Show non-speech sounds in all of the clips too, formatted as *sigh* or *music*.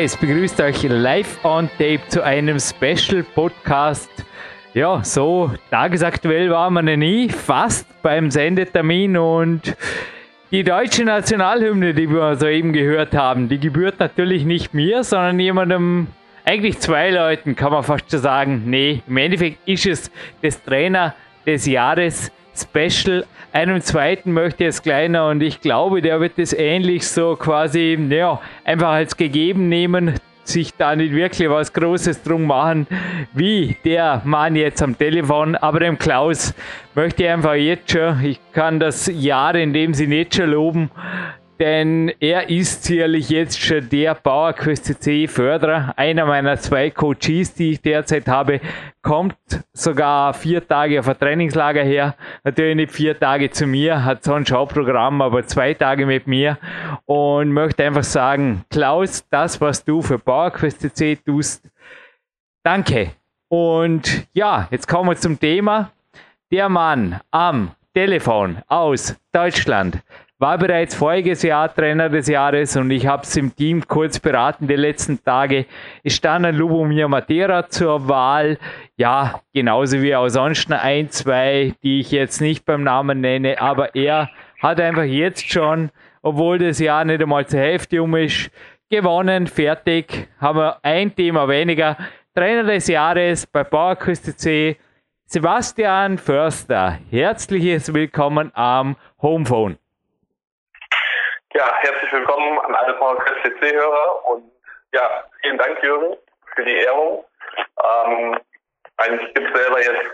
Jürgen Reis begrüßt euch live on tape zu einem Special Podcast. Ja, so tagesaktuell waren wir noch nie, fast beim Sendetermin und die deutsche Nationalhymne, die wir soeben gehört haben, die gebührt natürlich nicht mir, sondern jemandem, eigentlich zwei Leuten, kann man fast schon sagen. Nee, im Endeffekt ist es des Trainer des Jahres Special. Einem zweiten möchte es kleiner und ich glaube, der wird es ähnlich so quasi, ja, einfach als gegeben nehmen, sich da nicht wirklich was Großes drum machen, wie der Mann jetzt am Telefon. Aber dem Klaus möchte ich einfach jetzt schon, ich kann das Jahr in dem sie nicht schon loben, denn er ist sicherlich jetzt schon der PowerQuest CC Förderer. Einer meiner zwei Coaches, die ich derzeit habe, kommt sogar vier Tage auf ein Trainingslager her. Natürlich nicht vier Tage zu mir, hat so ein Schauprogramm, aber zwei Tage mit mir und möchte einfach sagen, Klaus, das, was du für PowerQuest CC tust, danke. Und ja, jetzt kommen wir zum Thema. Der Mann am Telefon aus Deutschland war bereits voriges Jahr Trainer des Jahres und ich habe es im Team kurz beraten die letzten Tage. Es stand ein Lubomir Matera zur Wahl. Ja, genauso wie auch sonst ein, zwei, die ich jetzt nicht beim Namen nenne, aber er hat einfach jetzt schon, obwohl das Jahr nicht einmal zur Hälfte um ist, gewonnen, fertig, haben wir ein Thema weniger. Trainer des Jahres bei PowerQuest C, Sebastian Förster. Herzliches Willkommen am Homephone. Ja, herzlich willkommen an alle PowerQuest CC-Hörer und ja, vielen Dank, Jürgen, für die Ehrung. Ähm, eigentlich gibt es selber jetzt,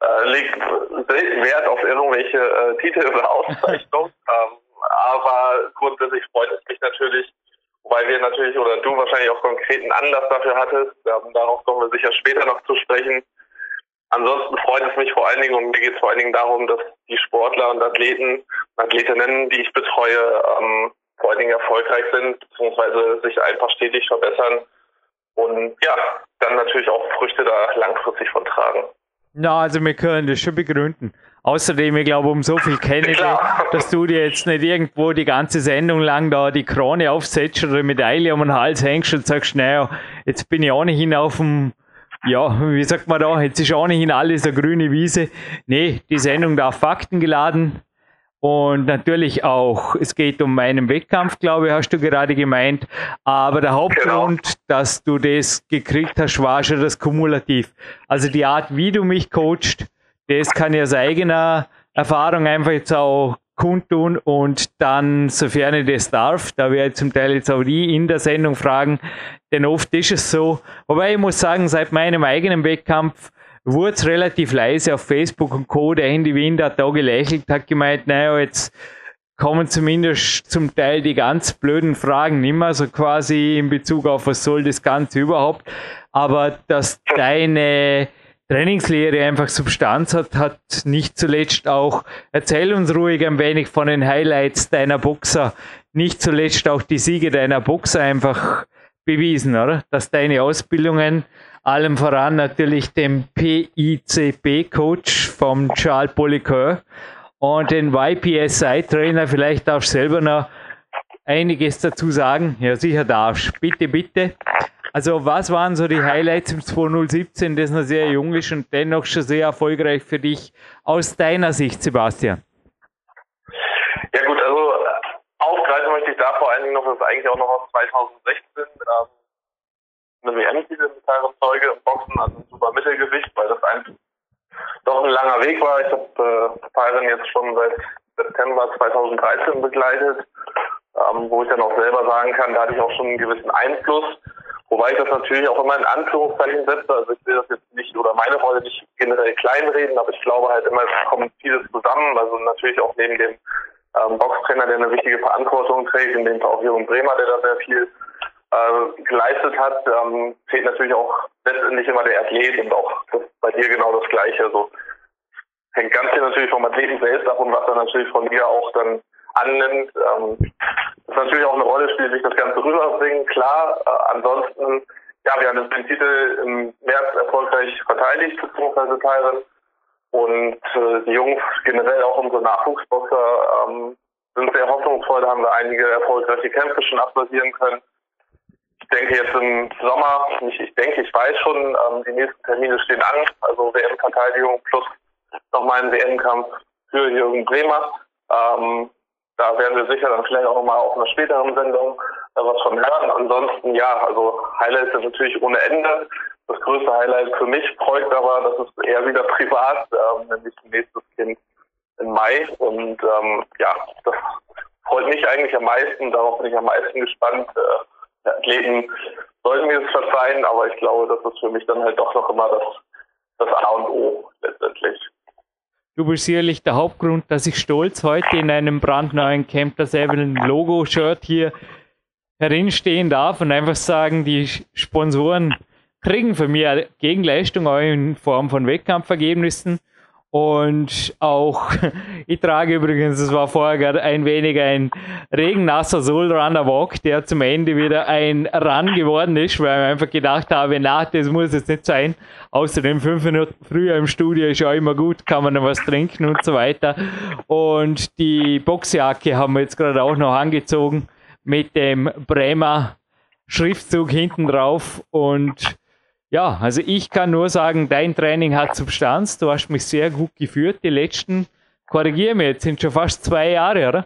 äh, legt Wert auf irgendwelche äh, Titel oder Auszeichnungen, *laughs* ähm, aber grundsätzlich freut es mich natürlich, weil wir natürlich oder du wahrscheinlich auch konkreten Anlass dafür hattest. Ähm, darauf kommen wir sicher später noch zu sprechen. Ansonsten freut es mich vor allen Dingen und mir geht es vor allen Dingen darum, dass die Sportler und Athleten, Athletinnen, die ich betreue, ähm, vor allen Dingen erfolgreich sind, beziehungsweise sich einfach stetig verbessern und ja, dann natürlich auch Früchte da langfristig von tragen. Na, also wir können das schon begründen. Außerdem, ich glaube, um so viel kenne ich, dass du dir jetzt nicht irgendwo die ganze Sendung lang da die Krone aufsetzt oder eine Medaille um den Hals hängst und sagst, naja, jetzt bin ich ohnehin auf dem ja, wie sagt man da, jetzt ist ohnehin alles eine grüne Wiese. Nee, die Sendung darf Fakten geladen. Und natürlich auch, es geht um meinen Wettkampf, glaube ich, hast du gerade gemeint. Aber der Hauptgrund, genau. dass du das gekriegt hast, war schon das Kumulativ. Also die Art, wie du mich coachst, das kann ich aus eigener Erfahrung einfach jetzt auch kundtun und dann, sofern ich das darf, da werde ich zum Teil jetzt auch die in der Sendung fragen, denn oft ist es so, wobei ich muss sagen, seit meinem eigenen Wettkampf wurde es relativ leise auf Facebook und Co. Der Handy Wien hat da gelächelt, hat gemeint, naja, jetzt kommen zumindest zum Teil die ganz blöden Fragen nicht mehr, so quasi in Bezug auf was soll das Ganze überhaupt, aber dass deine Trainingslehre einfach Substanz hat, hat nicht zuletzt auch, erzähl uns ruhig ein wenig von den Highlights deiner Boxer, nicht zuletzt auch die Siege deiner Boxer einfach bewiesen, oder? Dass deine Ausbildungen, allem voran natürlich dem PICP-Coach vom Charles Polycœur und den YPSI-Trainer, vielleicht darfst du selber noch einiges dazu sagen. Ja, sicher darfst. Bitte, bitte. Also was waren so die Highlights im 2017, das noch sehr jung ist und dennoch schon sehr erfolgreich für dich aus deiner Sicht, Sebastian? Ja gut, also aufgreifen möchte ich da vor allen Dingen noch, das ist eigentlich auch noch aus 2016, ähm, eine WM-Titel mit Zeuge im Boxen, also ein super Mittelgewicht, weil das ein, doch ein langer Weg war. Ich habe äh, Tyron jetzt schon seit September 2013 begleitet, ähm, wo ich dann auch selber sagen kann, da hatte ich auch schon einen gewissen Einfluss. Wobei ich das natürlich auch immer in Anführungszeichen setze. Also ich will das jetzt nicht oder meine Rolle nicht generell kleinreden, aber ich glaube halt immer, es kommt vieles zusammen. Also natürlich auch neben dem ähm, Boxtrainer, der eine wichtige Verantwortung trägt, in dem Fall auch Jürgen Bremer, der da sehr viel äh, geleistet hat, ähm, zählt natürlich auch letztendlich immer der Athlet und auch bei dir genau das Gleiche. Also hängt ganz viel natürlich vom Athleten selbst ab und was er natürlich von dir auch dann annimmt. Ähm, das natürlich auch eine Rolle spielt, sich das Ganze rüberbringen, klar. Äh, ansonsten, ja, wir haben den Titel im März erfolgreich verteidigt, beziehungsweise Teilen. Und äh, die Jungs, generell auch unsere Nachwuchsboxer, ähm, sind sehr hoffnungsvoll. Da haben wir einige erfolgreiche Kämpfe schon absolvieren können. Ich denke jetzt im Sommer, nicht ich denke, ich weiß schon, ähm, die nächsten Termine stehen an. Also WM-Verteidigung plus nochmal ein WM-Kampf für Jürgen Bremer. Ähm, da werden wir sicher dann vielleicht auch nochmal auf einer späteren Sendung äh, was von hören. Ansonsten, ja, also Highlights sind natürlich ohne Ende. Das größte Highlight für mich freut aber, das ist eher wieder *laughs* privat, ähm, nämlich nächstes Kind im Mai. Und ähm, ja, das freut mich eigentlich am meisten. Darauf bin ich am meisten gespannt. Äh, Athleten sollten mir das verzeihen, aber ich glaube, das ist für mich dann halt doch noch immer das, das A und O letztendlich. Du bist sicherlich der Hauptgrund, dass ich stolz heute in einem brandneuen Camp das Evelyn Logo-Shirt hier herinstehen darf und einfach sagen, die Sponsoren kriegen von mir Gegenleistung auch in Form von Wettkampfergebnissen. Und auch, *laughs* ich trage übrigens, es war vorher gerade ein wenig ein regennasser Soul Runner Walk, der zum Ende wieder ein Run geworden ist, weil ich einfach gedacht habe, na, das muss jetzt nicht sein. Außerdem fünf Minuten früher im Studio ist ja immer gut, kann man noch was trinken und so weiter. Und die Boxjacke haben wir jetzt gerade auch noch angezogen mit dem Bremer Schriftzug hinten drauf und ja, also ich kann nur sagen, dein Training hat Substanz. Du hast mich sehr gut geführt. Die letzten, korrigiere mich, jetzt sind schon fast zwei Jahre, oder?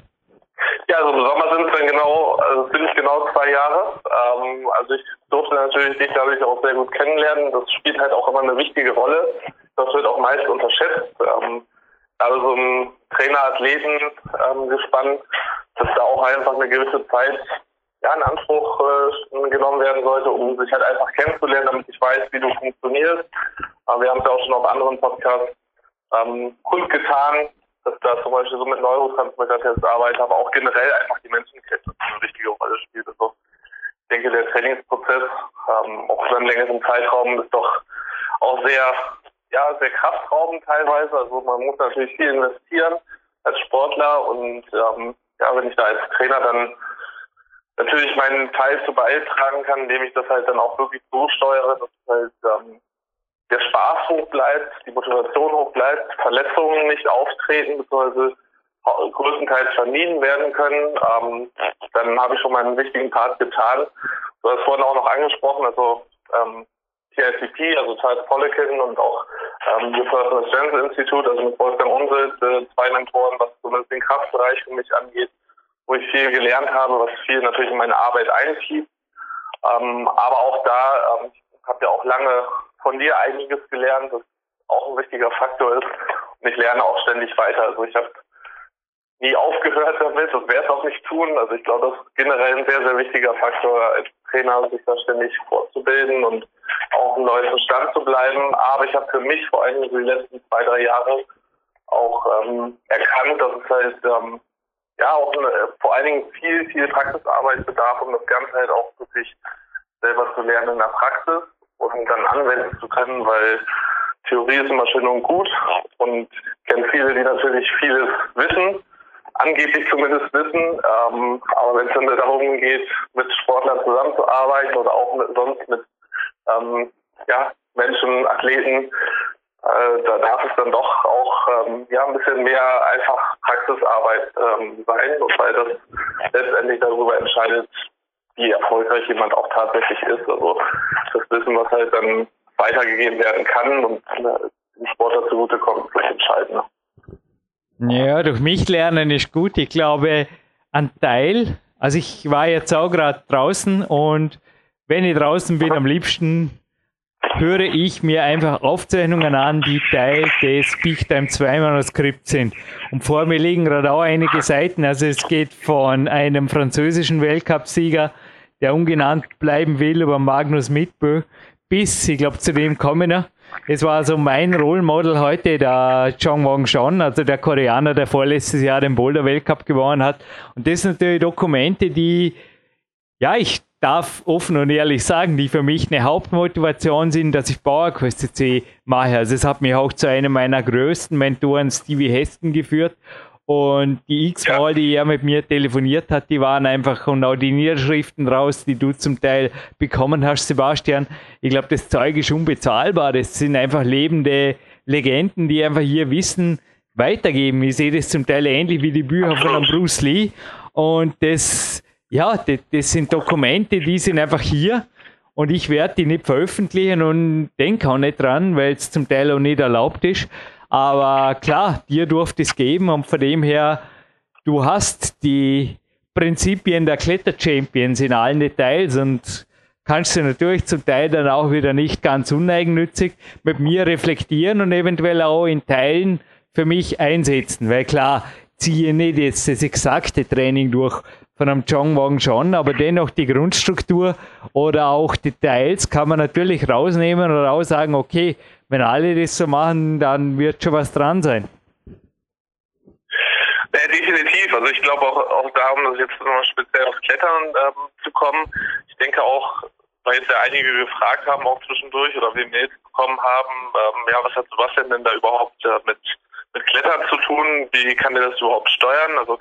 Ja, also im Sommer sind es dann genau, also sind genau zwei Jahre. Ähm, also ich durfte natürlich dich dadurch auch sehr gut kennenlernen. Das spielt halt auch immer eine wichtige Rolle. Das wird auch meist unterschätzt. Ähm, also so ein Trainer-Athleten ähm, dass da auch einfach eine gewisse Zeit ja, in Anspruch äh, genommen werden sollte, um sich halt einfach kennenzulernen, damit ich weiß, wie du funktionierst. Aber wir haben es ja auch schon auf anderen Podcasts ähm, kundgetan, dass da zum Beispiel so mit Neurotransmitter-Tests arbeite, aber auch generell einfach die Menschenkenntnis eine wichtige Rolle spielt. Also ich denke, der Trainingsprozess, ähm, auch über einen längeren Zeitraum, ist doch auch sehr, ja, sehr kraftraubend teilweise. Also man muss natürlich viel investieren als Sportler und ähm, ja, wenn ich da als Trainer dann natürlich meinen Teil zu beitragen kann, indem ich das halt dann auch wirklich so steuere, dass halt ähm, der Spaß hoch bleibt, die Motivation hoch bleibt, Verletzungen nicht auftreten, beziehungsweise größtenteils vermieden werden können, ähm, dann habe ich schon meinen wichtigen Part getan. Du hast vorhin auch noch angesprochen, also ähm, TICP, also Charles Poliquin und auch ähm, das Personal Strength Institute, also mit Wolfgang Unselt, äh, zwei Mentoren, was zumindest den Kraftbereich für mich angeht, wo ich viel gelernt habe, was viel natürlich in meine Arbeit einzieht. Ähm, aber auch da, ähm, ich habe ja auch lange von dir einiges gelernt, das auch ein wichtiger Faktor ist. Und ich lerne auch ständig weiter. Also ich habe nie aufgehört damit und werde es auch nicht tun. Also ich glaube, das ist generell ein sehr, sehr wichtiger Faktor als Trainer, sich da ständig fortzubilden und auch im neuesten Stand zu bleiben. Aber ich habe für mich vor allem die letzten zwei, drei Jahre auch ähm, erkannt, dass es halt ähm, ja auch eine, vor allen Dingen viel, viel Praxisarbeit bedarf, um das Ganze halt auch wirklich selber zu lernen in der Praxis und dann anwenden zu können, weil Theorie ist immer schön und gut und ich kenne viele, die natürlich vieles wissen, angeblich zumindest wissen, ähm, aber wenn es dann darum geht, mit Sportlern zusammenzuarbeiten oder auch mit, sonst mit ähm, ja, Menschen, Athleten, äh, da darf es dann doch auch ähm, ja ein bisschen mehr einfach Praxisarbeit ähm, sein, weil das letztendlich darüber entscheidet, wie erfolgreich jemand auch tatsächlich ist. Also das Wissen, was halt dann weitergegeben werden kann und äh, dem Sportler zugutekommt, ist vielleicht entscheidend. Ja, durch mich lernen ist gut. Ich glaube, ein Teil, also ich war jetzt auch gerade draußen und wenn ich draußen bin, am liebsten höre ich mir einfach Aufzeichnungen an, die Teil des Big Time 2 Manuskripts sind. Und vor mir liegen gerade auch einige Seiten. Also es geht von einem französischen Weltcupsieger, der ungenannt bleiben will, über Magnus Mitbö, bis, ich glaube, zu dem kommen wir. Es war also mein Role Model heute, der Chong Wong Shon, also der Koreaner, der vorletztes Jahr den Boulder Weltcup gewonnen hat. Und das sind natürlich Dokumente, die, ja, ich darf offen und ehrlich sagen, die für mich eine Hauptmotivation sind, dass ich PowerQuest CC mache. Also es hat mich auch zu einem meiner größten Mentoren, Stevie Heston, geführt. Und die X-Mal, die er mit mir telefoniert hat, die waren einfach und auch die Niederschriften raus, die du zum Teil bekommen hast, Sebastian. Ich glaube, das Zeug ist unbezahlbar. Das sind einfach lebende Legenden, die einfach hier Wissen weitergeben. Ich sehe das zum Teil ähnlich wie die Bücher von Bruce Lee. Und das, ja, das, das sind Dokumente, die sind einfach hier. Und ich werde die nicht veröffentlichen und denke auch nicht dran, weil es zum Teil auch nicht erlaubt ist. Aber klar, dir durfte es geben und von dem her, du hast die Prinzipien der Kletter-Champions in allen Details und kannst du natürlich zum Teil dann auch wieder nicht ganz uneigennützig mit mir reflektieren und eventuell auch in Teilen für mich einsetzen. Weil klar, ziehe nicht jetzt das exakte Training durch von einem Chong Wong schon, aber dennoch die Grundstruktur oder auch Details kann man natürlich rausnehmen oder auch sagen, okay, wenn alle das so machen, dann wird schon was dran sein. Ja, definitiv. Also ich glaube auch, auch darum, dass jetzt nochmal speziell aufs Klettern ähm, zu kommen. Ich denke auch, weil jetzt ja einige gefragt haben, auch zwischendurch, oder wir Mails bekommen haben, ähm, ja, was hat Sebastian denn da überhaupt äh, mit, mit Klettern zu tun? Wie kann der das überhaupt steuern? Also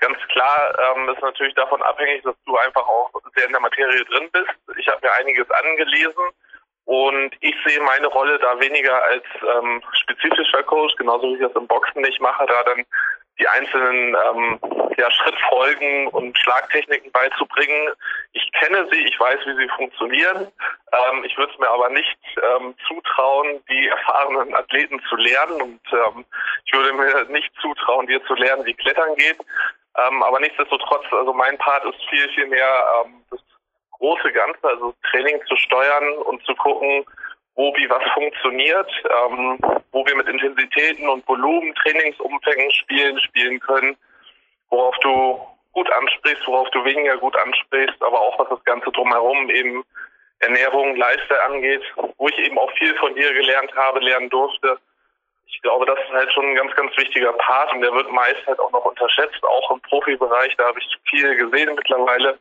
ganz klar ähm, ist natürlich davon abhängig, dass du einfach auch sehr in der Materie drin bist. Ich habe mir einiges angelesen und ich sehe meine Rolle da weniger als ähm, spezifischer Coach, genauso wie ich das im Boxen nicht mache, da dann die einzelnen ähm, ja, Schrittfolgen und Schlagtechniken beizubringen. Ich kenne sie, ich weiß, wie sie funktionieren. Ähm, ich würde es mir aber nicht ähm, zutrauen, die erfahrenen Athleten zu lernen und ähm, ich würde mir nicht zutrauen, dir zu lernen, wie Klettern geht. Ähm, aber nichtsdestotrotz, also mein Part ist viel, viel mehr ähm, das große Ganze, also Training zu steuern und zu gucken, wo wie was funktioniert, ähm, wo wir mit Intensitäten und Volumen, Trainingsumfängen spielen, spielen können, worauf du gut ansprichst, worauf du weniger gut ansprichst, aber auch was das Ganze drumherum eben Ernährung, Lifestyle angeht, wo ich eben auch viel von dir gelernt habe, lernen durfte. Ich glaube, das ist halt schon ein ganz, ganz wichtiger Part und der wird meist halt auch noch unterschätzt, auch im Profibereich. Da habe ich viel gesehen mittlerweile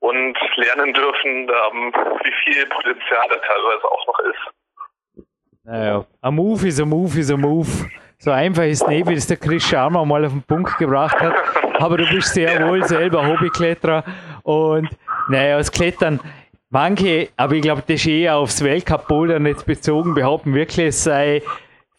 und lernen dürfen, ähm, wie viel Potenzial da teilweise auch noch ist. Naja, ein Move ist ein Move ist ein Move. So einfach ist nicht, wie das der Chris Sharma mal auf den Punkt gebracht hat. Aber du bist sehr *laughs* wohl selber Hobbykletterer und naja, das Klettern, manche, aber ich glaube, das ist eher aufs Weltcup-Bouldern jetzt bezogen, behaupten wirklich, es sei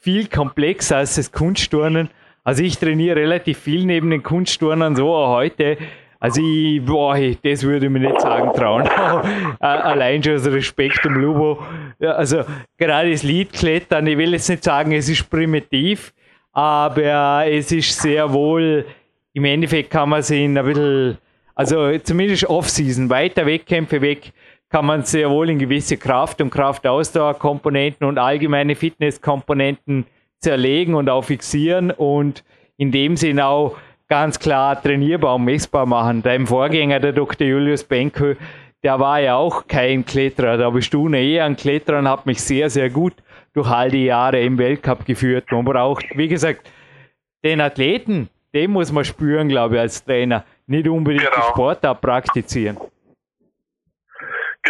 viel komplexer als das Kunstturnen. Also ich trainiere relativ viel neben den Kunstturnern so auch heute also ich, boah, das würde ich mir nicht sagen trauen. *laughs* Allein schon aus Respekt um Lubo. Also gerade das Liedklettern, ich will jetzt nicht sagen, es ist primitiv, aber es ist sehr wohl, im Endeffekt kann man sich ein bisschen, also zumindest Off-Season, weiter Wettkämpfe weg, kann man sehr wohl in gewisse Kraft- und Kraftausdauerkomponenten und allgemeine Fitnesskomponenten zerlegen und auch fixieren und in dem Sinne auch ganz klar trainierbar und messbar machen. Dein Vorgänger, der Dr. Julius Benko, der war ja auch kein Kletterer. Da bist du eher ein Kletterer und hat mich sehr, sehr gut durch all die Jahre im Weltcup geführt. Man braucht, wie gesagt, den Athleten, den muss man spüren, glaube ich, als Trainer. Nicht unbedingt genau. die Sportart praktizieren.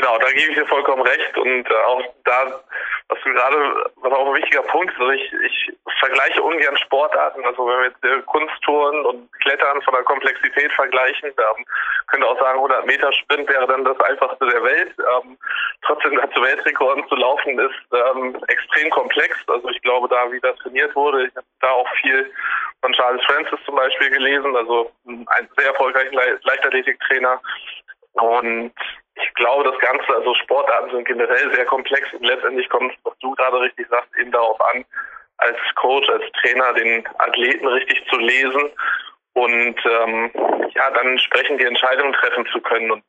Genau, da gebe ich dir vollkommen recht und äh, auch da was du gerade, was auch ein wichtiger Punkt ist, also ich, ich vergleiche ungern Sportarten, also wenn wir jetzt äh, Kunsttouren und Klettern von der Komplexität vergleichen, ähm, könnte auch sagen, 100 Meter Sprint wäre dann das einfachste der Welt. Ähm, trotzdem da zu Weltrekorden zu laufen ist ähm, extrem komplex. Also ich glaube, da wie das trainiert wurde, ich habe da auch viel von Charles Francis zum Beispiel gelesen, also ein sehr erfolgreicher Le Leichtathletiktrainer. Und ich glaube, das Ganze, also Sportarten sind generell sehr komplex und letztendlich kommt, was du gerade richtig sagst, eben darauf an, als Coach, als Trainer den Athleten richtig zu lesen und ähm, ja, dann entsprechend die Entscheidungen treffen zu können. Und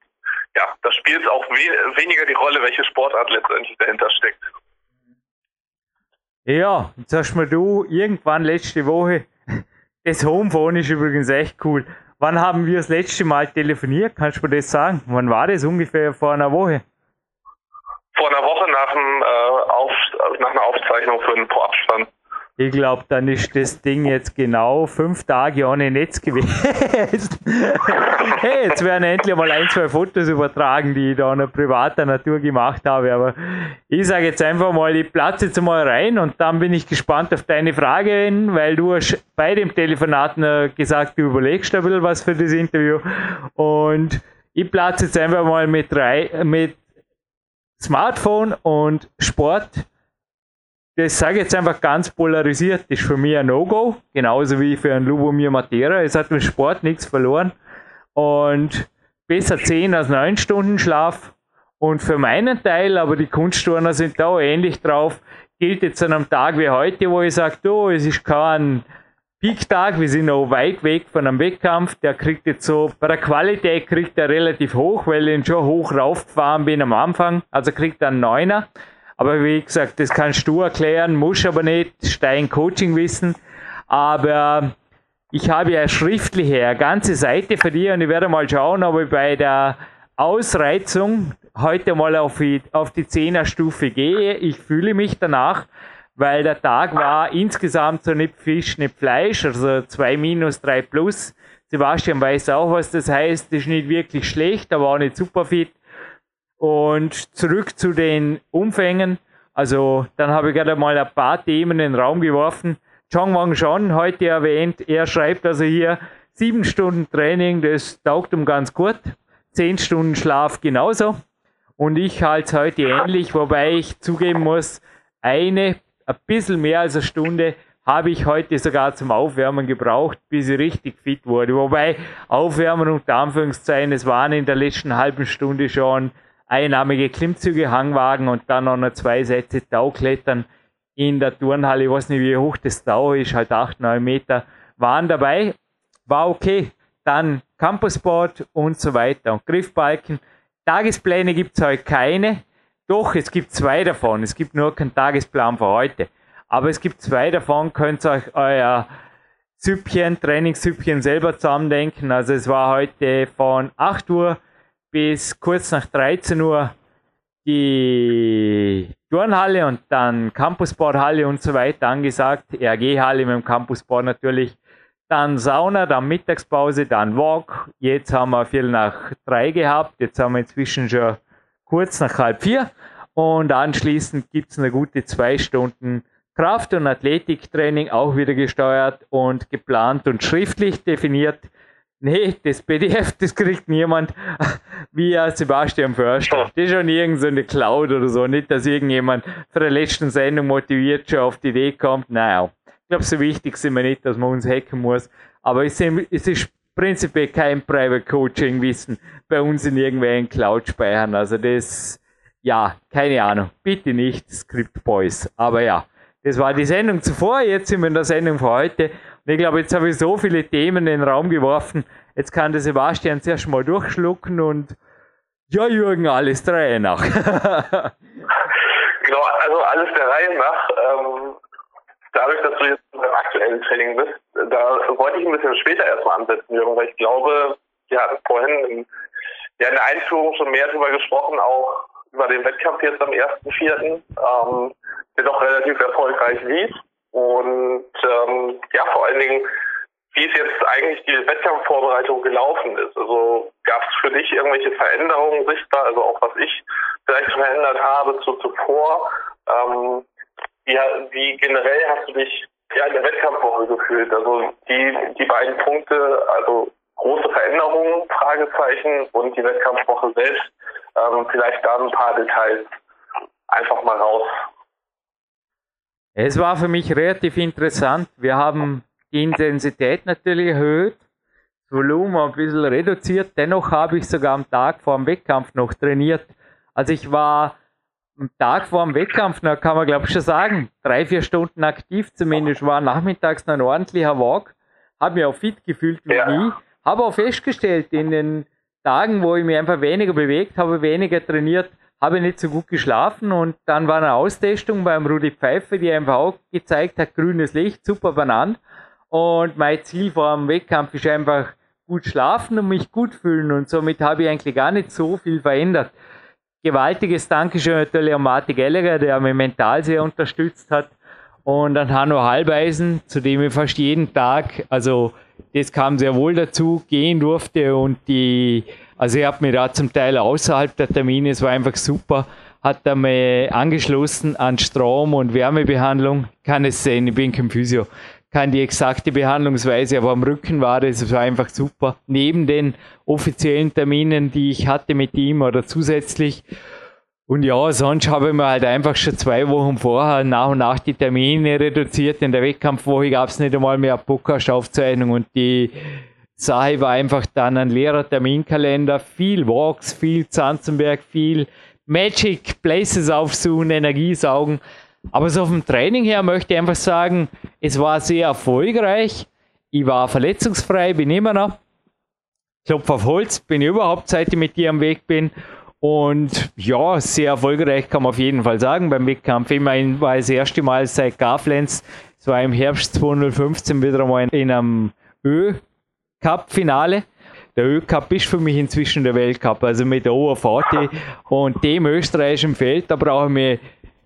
ja, da spielt auch we weniger die Rolle, welche Sportart letztendlich dahinter steckt. Ja, jetzt hast mir du irgendwann letzte Woche, *laughs* das Homephone ist übrigens echt cool. Wann haben wir das letzte Mal telefoniert? Kannst du mir das sagen? Wann war das ungefähr vor einer Woche? Vor einer Woche nach, dem, äh, auf, nach einer Aufzeichnung für einen Vorabstand. Ich glaube, dann ist das Ding jetzt genau fünf Tage ohne Netz gewesen. *laughs* hey, jetzt werden endlich mal ein, zwei Fotos übertragen, die ich da noch privater Natur gemacht habe. Aber ich sage jetzt einfach mal, ich platze jetzt mal rein und dann bin ich gespannt auf deine Frage, weil du hast bei dem Telefonat gesagt, du überlegst ein bisschen was für das Interview. Und ich platze jetzt einfach mal mit, mit Smartphone und Sport das sage jetzt einfach ganz polarisiert, das ist für mich ein No-Go, genauso wie für einen Lubomir Matera. Es hat mit Sport nichts verloren und besser 10 als 9 Stunden Schlaf. Und für meinen Teil, aber die Kunstturner sind da ähnlich drauf, gilt jetzt an einem Tag wie heute, wo ich sage, du, es ist kein Peak-Tag, wir sind noch weit weg von einem Wettkampf, der kriegt jetzt so, bei der Qualität kriegt er relativ hoch, weil ich ihn schon hoch raufgefahren bin am Anfang, also kriegt er einen Neuner. Aber wie gesagt, das kannst du erklären, muss aber nicht, Stein Coaching wissen. Aber ich habe ja schriftlich eine ganze Seite für dich und ich werde mal schauen, ob ich bei der Ausreizung heute mal auf die, auf die 10er Stufe gehe. Ich fühle mich danach, weil der Tag war insgesamt so nicht Fisch, nicht Fleisch, also 2 minus, 3 plus. Sebastian weiß auch, was das heißt. Das ist nicht wirklich schlecht, aber auch nicht super fit. Und zurück zu den Umfängen. Also, dann habe ich gerade mal ein paar Themen in den Raum geworfen. Chong Wang Shon heute erwähnt, er schreibt also hier, sieben Stunden Training, das taugt um ganz gut. Zehn Stunden Schlaf genauso. Und ich halte es heute ähnlich, wobei ich zugeben muss, eine, ein bisschen mehr als eine Stunde habe ich heute sogar zum Aufwärmen gebraucht, bis ich richtig fit wurde. Wobei Aufwärmen unter Anführungszeichen, es waren in der letzten halben Stunde schon einnahmige Klimmzüge, Hangwagen und dann noch zwei Sätze Tauklettern in der Turnhalle. Ich weiß nicht, wie hoch das Tau ist, halt 8, 9 Meter, waren dabei. War okay. Dann Campusboard und so weiter und Griffbalken. Tagespläne gibt es heute keine. Doch, es gibt zwei davon. Es gibt nur keinen Tagesplan für heute. Aber es gibt zwei davon, könnt ihr euch euer Süppchen, Trainingssüppchen selber zusammendenken. Also es war heute von 8 Uhr bis kurz nach 13 Uhr die Turnhalle und dann Campussporthalle und so weiter angesagt. RG-Halle mit dem Campussport natürlich. Dann Sauna, dann Mittagspause, dann Walk. Jetzt haben wir viel nach drei gehabt. Jetzt haben wir inzwischen schon kurz nach halb vier. Und anschließend gibt es eine gute zwei Stunden Kraft- und Athletiktraining, auch wieder gesteuert und geplant und schriftlich definiert. Nee, das PDF, *laughs* das kriegt niemand wie Sebastian Förster. Das ist schon irgendeine Cloud oder so. Nicht, dass irgendjemand für die letzten Sendung motiviert schon auf die Idee kommt. Naja, ich glaube, so wichtig sind wir nicht, dass man uns hacken muss. Aber es ist prinzipiell kein Private Coaching Wissen bei uns in irgendwelchen Cloud speichern. Also das, ja, keine Ahnung. Bitte nicht Script Boys. Aber ja, das war die Sendung zuvor. Jetzt sind wir in der Sendung für heute. Und ich glaube, jetzt habe ich so viele Themen in den Raum geworfen. Jetzt kann der Sebastian zuerst mal durchschlucken und ja, Jürgen, alles der Reihe nach. genau, also alles der Reihe nach. Ähm, dadurch, dass du jetzt beim aktuellen Training bist, da wollte ich ein bisschen später erstmal ansetzen, Jürgen, weil ich glaube, wir hatten vorhin in, ja, in der Einführung schon mehr darüber gesprochen, auch über den Wettkampf jetzt am 1.4., ähm, der doch relativ erfolgreich lief. Und ähm, ja, vor allen Dingen, wie es jetzt eigentlich die Wettkampfvorbereitung gelaufen ist. Also gab es für dich irgendwelche Veränderungen sichtbar, also auch was ich vielleicht verändert habe zu zuvor. Ähm, wie, wie generell hast du dich ja in der Wettkampfwoche gefühlt? Also die, die beiden Punkte, also große Veränderungen, Fragezeichen und die Wettkampfwoche selbst, ähm, vielleicht da ein paar Details einfach mal raus es war für mich relativ interessant. Wir haben die Intensität natürlich erhöht, das Volumen ein bisschen reduziert. Dennoch habe ich sogar am Tag vor dem Wettkampf noch trainiert. Also ich war am Tag vor dem Wettkampf, da kann man glaube ich schon sagen, drei, vier Stunden aktiv zumindest, war nachmittags noch ein ordentlicher Walk, habe mich auch fit gefühlt wie ja. nie, habe auch festgestellt in den Tagen, wo ich mich einfach weniger bewegt habe, weniger trainiert, habe ich nicht so gut geschlafen und dann war eine Austestung beim Rudi Pfeife, die einfach auch gezeigt hat, grünes Licht, super benannt. Und mein Ziel vor dem Wettkampf ist einfach gut schlafen und mich gut fühlen und somit habe ich eigentlich gar nicht so viel verändert. Gewaltiges Dankeschön natürlich an Martin Gallagher, der mich mental sehr unterstützt hat und an Hanno Halbeisen, zu dem ich fast jeden Tag, also das kam sehr wohl dazu, gehen durfte und die, also ich habe mich da zum Teil außerhalb der Termine, es war einfach super, hat er mich angeschlossen an Strom- und Wärmebehandlung, kann es sehen, ich bin kein Physio, kann die exakte Behandlungsweise, aber am Rücken war das, es war einfach super. Neben den offiziellen Terminen, die ich hatte mit ihm oder zusätzlich und ja, sonst habe ich mir halt einfach schon zwei Wochen vorher nach und nach die Termine reduziert. In der Wettkampfwoche gab es nicht einmal mehr Podcast-Aufzeichnung und die Sache war einfach dann ein leerer Terminkalender. Viel Walks, viel Zanzenberg, viel Magic Places aufsuchen, Energie saugen. Aber so vom Training her möchte ich einfach sagen, es war sehr erfolgreich. Ich war verletzungsfrei, bin immer noch. Klopf auf Holz, bin ich überhaupt, seit ich mit dir am Weg bin. Und ja, sehr erfolgreich kann man auf jeden Fall sagen beim Wettkampf. Immerhin war es das erste Mal seit Garflens, es war im Herbst 2015 wieder einmal in einem Ö-Cup-Finale. Der Ö-Cup ist für mich inzwischen der Weltcup, also mit der OAVT und dem österreichischen Feld, da brauchen wir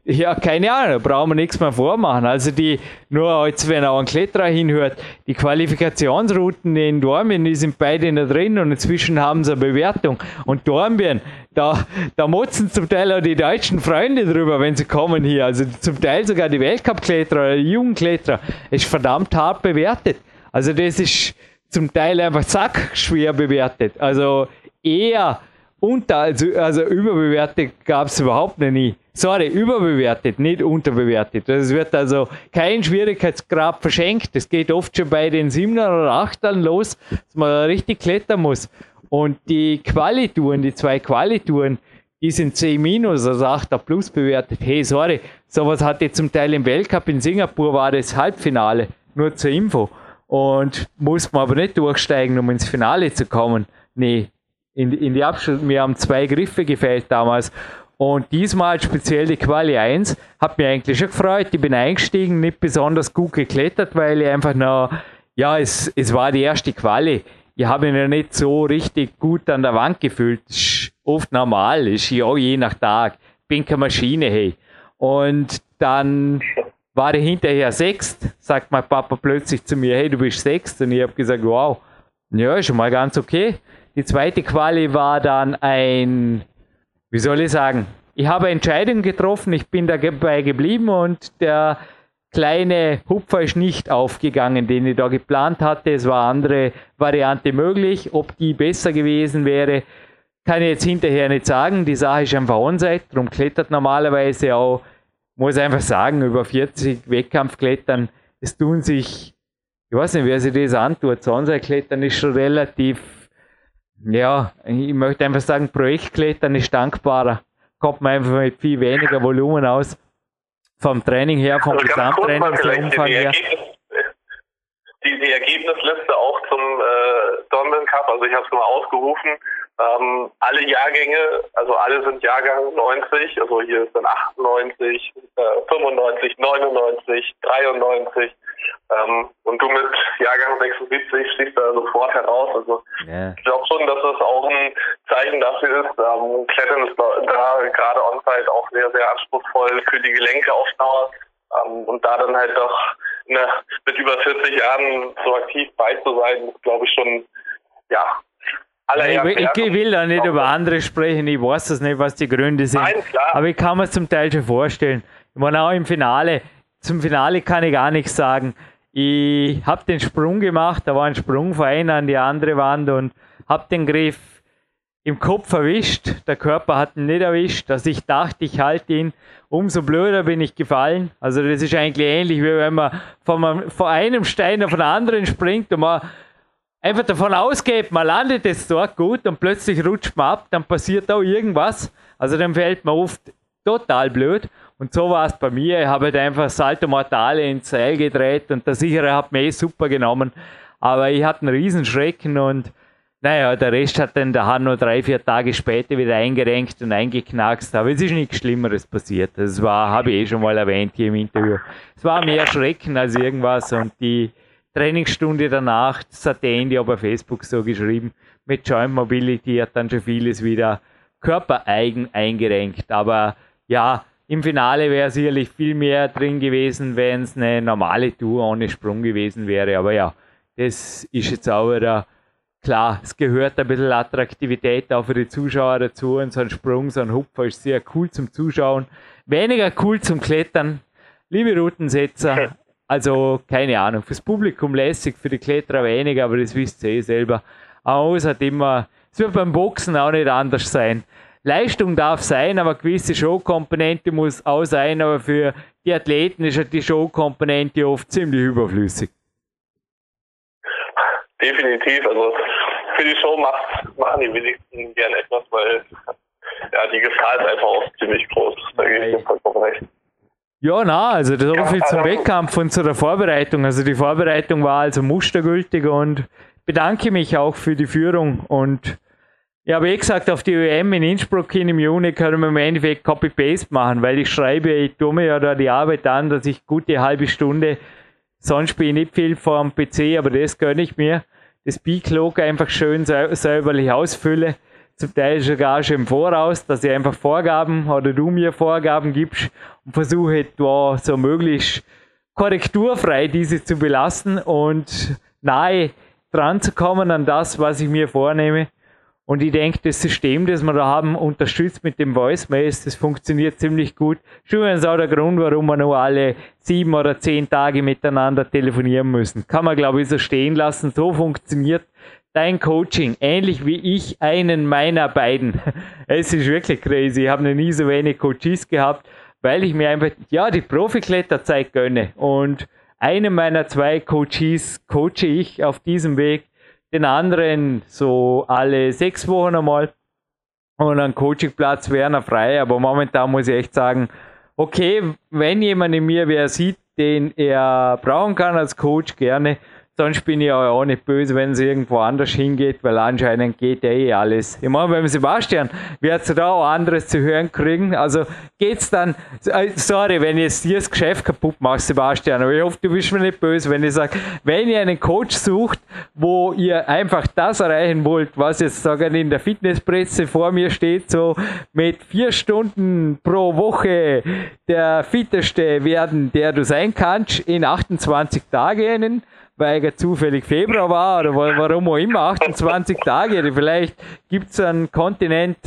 ja, keine Ahnung, da brauchen wir nichts mehr vormachen. Also die, nur jetzt, wenn auch ein Kletterer hinhört, die Qualifikationsrouten in Dormien, die sind beide noch drin und inzwischen haben sie eine Bewertung. Und Dormien, da, da motzen zum Teil auch die deutschen Freunde drüber, wenn sie kommen hier. Also zum Teil sogar die Weltcup-Kletterer, die Jugendkletterer, ist verdammt hart bewertet. Also das ist zum Teil einfach zack schwer bewertet. Also eher unter, also, also überbewertet gab es überhaupt noch nie. Sorry, überbewertet, nicht unterbewertet. Es wird also kein Schwierigkeitsgrad verschenkt. Es geht oft schon bei den 7er oder 8ern los, dass man richtig klettern muss. Und die Qualitouren, die zwei Qualitouren, die sind C also 8er plus bewertet. Hey, sorry, sowas hatte zum Teil im Weltcup in Singapur war das Halbfinale, nur zur Info. Und muss man aber nicht durchsteigen, um ins Finale zu kommen. Nee, in, in die Abschluss, mir haben zwei Griffe gefällt damals. Und diesmal speziell die Quali 1 hat mich eigentlich schon gefreut. Ich bin eingestiegen, nicht besonders gut geklettert, weil ich einfach noch, ja, es, es war die erste Quali. Ich habe mich noch nicht so richtig gut an der Wand gefühlt. Ist oft normal, ist ja je nach Tag. Bin keine Maschine, hey. Und dann war ich hinterher sechst, sagt mein Papa plötzlich zu mir, hey, du bist sechst. Und ich habe gesagt, wow, ja, schon mal ganz okay. Die zweite Quali war dann ein wie soll ich sagen, ich habe Entscheidungen getroffen, ich bin dabei geblieben und der kleine Hupfer ist nicht aufgegangen, den ich da geplant hatte. Es war andere Variante möglich. Ob die besser gewesen wäre, kann ich jetzt hinterher nicht sagen. Die Sache ist einfach onside, darum klettert normalerweise auch, muss einfach sagen, über 40 Wettkampfklettern, es tun sich, ich weiß nicht, wer sich das antut, so Onside-Klettern ist schon relativ ja, ich möchte einfach sagen, Projektklettern ist dankbarer. Kommt man einfach mit viel weniger Volumen aus. Vom Training her, vom also Gesamttrainingsumfang her. Die, die Ergebnisliste auch zum äh, Dornbirn Cup, also ich habe es mal ausgerufen, ähm, alle Jahrgänge, also alle sind Jahrgang 90, also hier ist dann 98, äh, 95, 99, 93, ähm, und du mit Jahrgang 76 stehst da sofort heraus. Also yeah. ich glaube schon, dass das auch ein Zeichen dafür ist. Ähm, Klettern ist da gerade on-site auch sehr, sehr anspruchsvoll für die Gelenke auf Dauer. Ähm, und da dann halt doch ne, mit über 40 Jahren so aktiv bei zu sein, ist glaube ich schon, ja, ich, ich, will da nicht über andere sprechen, ich weiß das nicht, was die Gründe sind. Nein. Aber ich kann mir zum Teil schon vorstellen. Ich meine, auch im Finale, zum Finale kann ich gar nichts sagen. Ich habe den Sprung gemacht, da war ein Sprung von einer an die andere Wand und habe den Griff im Kopf erwischt. Der Körper hat ihn nicht erwischt. dass ich dachte, ich halte ihn. Umso blöder bin ich gefallen. Also das ist eigentlich ähnlich, wie wenn man von einem, Stein auf den anderen springt und man einfach davon ausgeht, man landet jetzt dort gut und plötzlich rutscht man ab, dann passiert auch irgendwas. Also dann fällt man oft total blöd. Und so war es bei mir. Ich habe halt einfach Salto Mortale ins Seil gedreht und der Sicherer hat mir eh super genommen. Aber ich hatte einen Riesenschrecken und naja, der Rest hat dann der Hanno drei, vier Tage später wieder eingerenkt und eingeknackst, aber es ist nichts Schlimmeres passiert. Das war, habe ich eh schon mal erwähnt hier im Interview. Es war mehr Schrecken als irgendwas und die Trainingsstunde danach, das hat der Andy aber Facebook so geschrieben, mit Joint Mobility hat dann schon vieles wieder körpereigen eingerenkt. Aber ja, im Finale wäre sicherlich viel mehr drin gewesen, wenn es eine normale Tour ohne Sprung gewesen wäre. Aber ja, das ist jetzt auch wieder klar. Es gehört ein bisschen Attraktivität auch für die Zuschauer dazu. Und so ein Sprung, so ein Hupfer ist sehr cool zum Zuschauen. Weniger cool zum Klettern. Liebe Routensetzer, *laughs* also, keine Ahnung, fürs Publikum lässig, für die Kletterer weniger, aber das wisst ihr eh selber. Aber es hat immer, es wird beim Boxen auch nicht anders sein. Leistung darf sein, aber gewisse Showkomponente muss auch sein, aber für die Athleten ist halt die Showkomponente oft ziemlich überflüssig. Definitiv, also für die Show macht, machen die wenigsten gern etwas, weil ja, die Gefahr ist einfach auch ziemlich groß. Da gebe ich dir vollkommen recht. Ja, na, also so viel zum Wettkampf und zu der Vorbereitung. Also die Vorbereitung war also mustergültig und bedanke mich auch für die Führung und ja, wie gesagt, auf die UM in Innsbruck hin im Juni können wir im Endeffekt Copy-Paste machen, weil ich schreibe, ich tue mir ja da die Arbeit an, dass ich gute halbe Stunde, sonst spiele ich nicht viel vor dem PC, aber das gönne ich mir, das B-Cloak einfach schön säuberlich ausfülle zum Teil sogar schon im Voraus, dass ich einfach Vorgaben oder du mir Vorgaben gibst und versuche da so möglichst korrekturfrei diese zu belassen und nahe dran zu kommen an das, was ich mir vornehme. Und ich denke, das System, das wir da haben, unterstützt mit dem Voicemails, das funktioniert ziemlich gut. Schon ist auch der Grund, warum wir nur alle sieben oder zehn Tage miteinander telefonieren müssen. Kann man, glaube ich, so stehen lassen. So funktioniert dein Coaching, ähnlich wie ich einen meiner beiden. *laughs* Es ist wirklich crazy. Ich habe noch nie so wenig Coaches gehabt, weil ich mir einfach, ja, die Profikletterzeit gönne. Und einen meiner zwei Coaches coache ich auf diesem Weg, den anderen so alle sechs Wochen einmal. Und ein Coachingplatz wäre noch frei, aber momentan muss ich echt sagen, okay, wenn jemand in mir wer sieht, den er brauchen kann als Coach, gerne Sonst bin ich auch nicht böse, wenn es irgendwo anders hingeht, weil anscheinend geht ja eh alles. Ich meine, beim Sebastian wird da auch anderes zu hören kriegen. Also geht's dann, äh, sorry, wenn ich jetzt dir das Geschäft kaputt mache, Sebastian, aber ich hoffe, du bist mir nicht böse, wenn ich sage, wenn ihr einen Coach sucht, wo ihr einfach das erreichen wollt, was jetzt sagen in der Fitnesspresse vor mir steht, so mit vier Stunden pro Woche der fitteste werden, der du sein kannst, in 28 Tagen weil er zufällig Februar war oder warum auch immer, 28 Tage. Oder vielleicht gibt es einen Kontinent,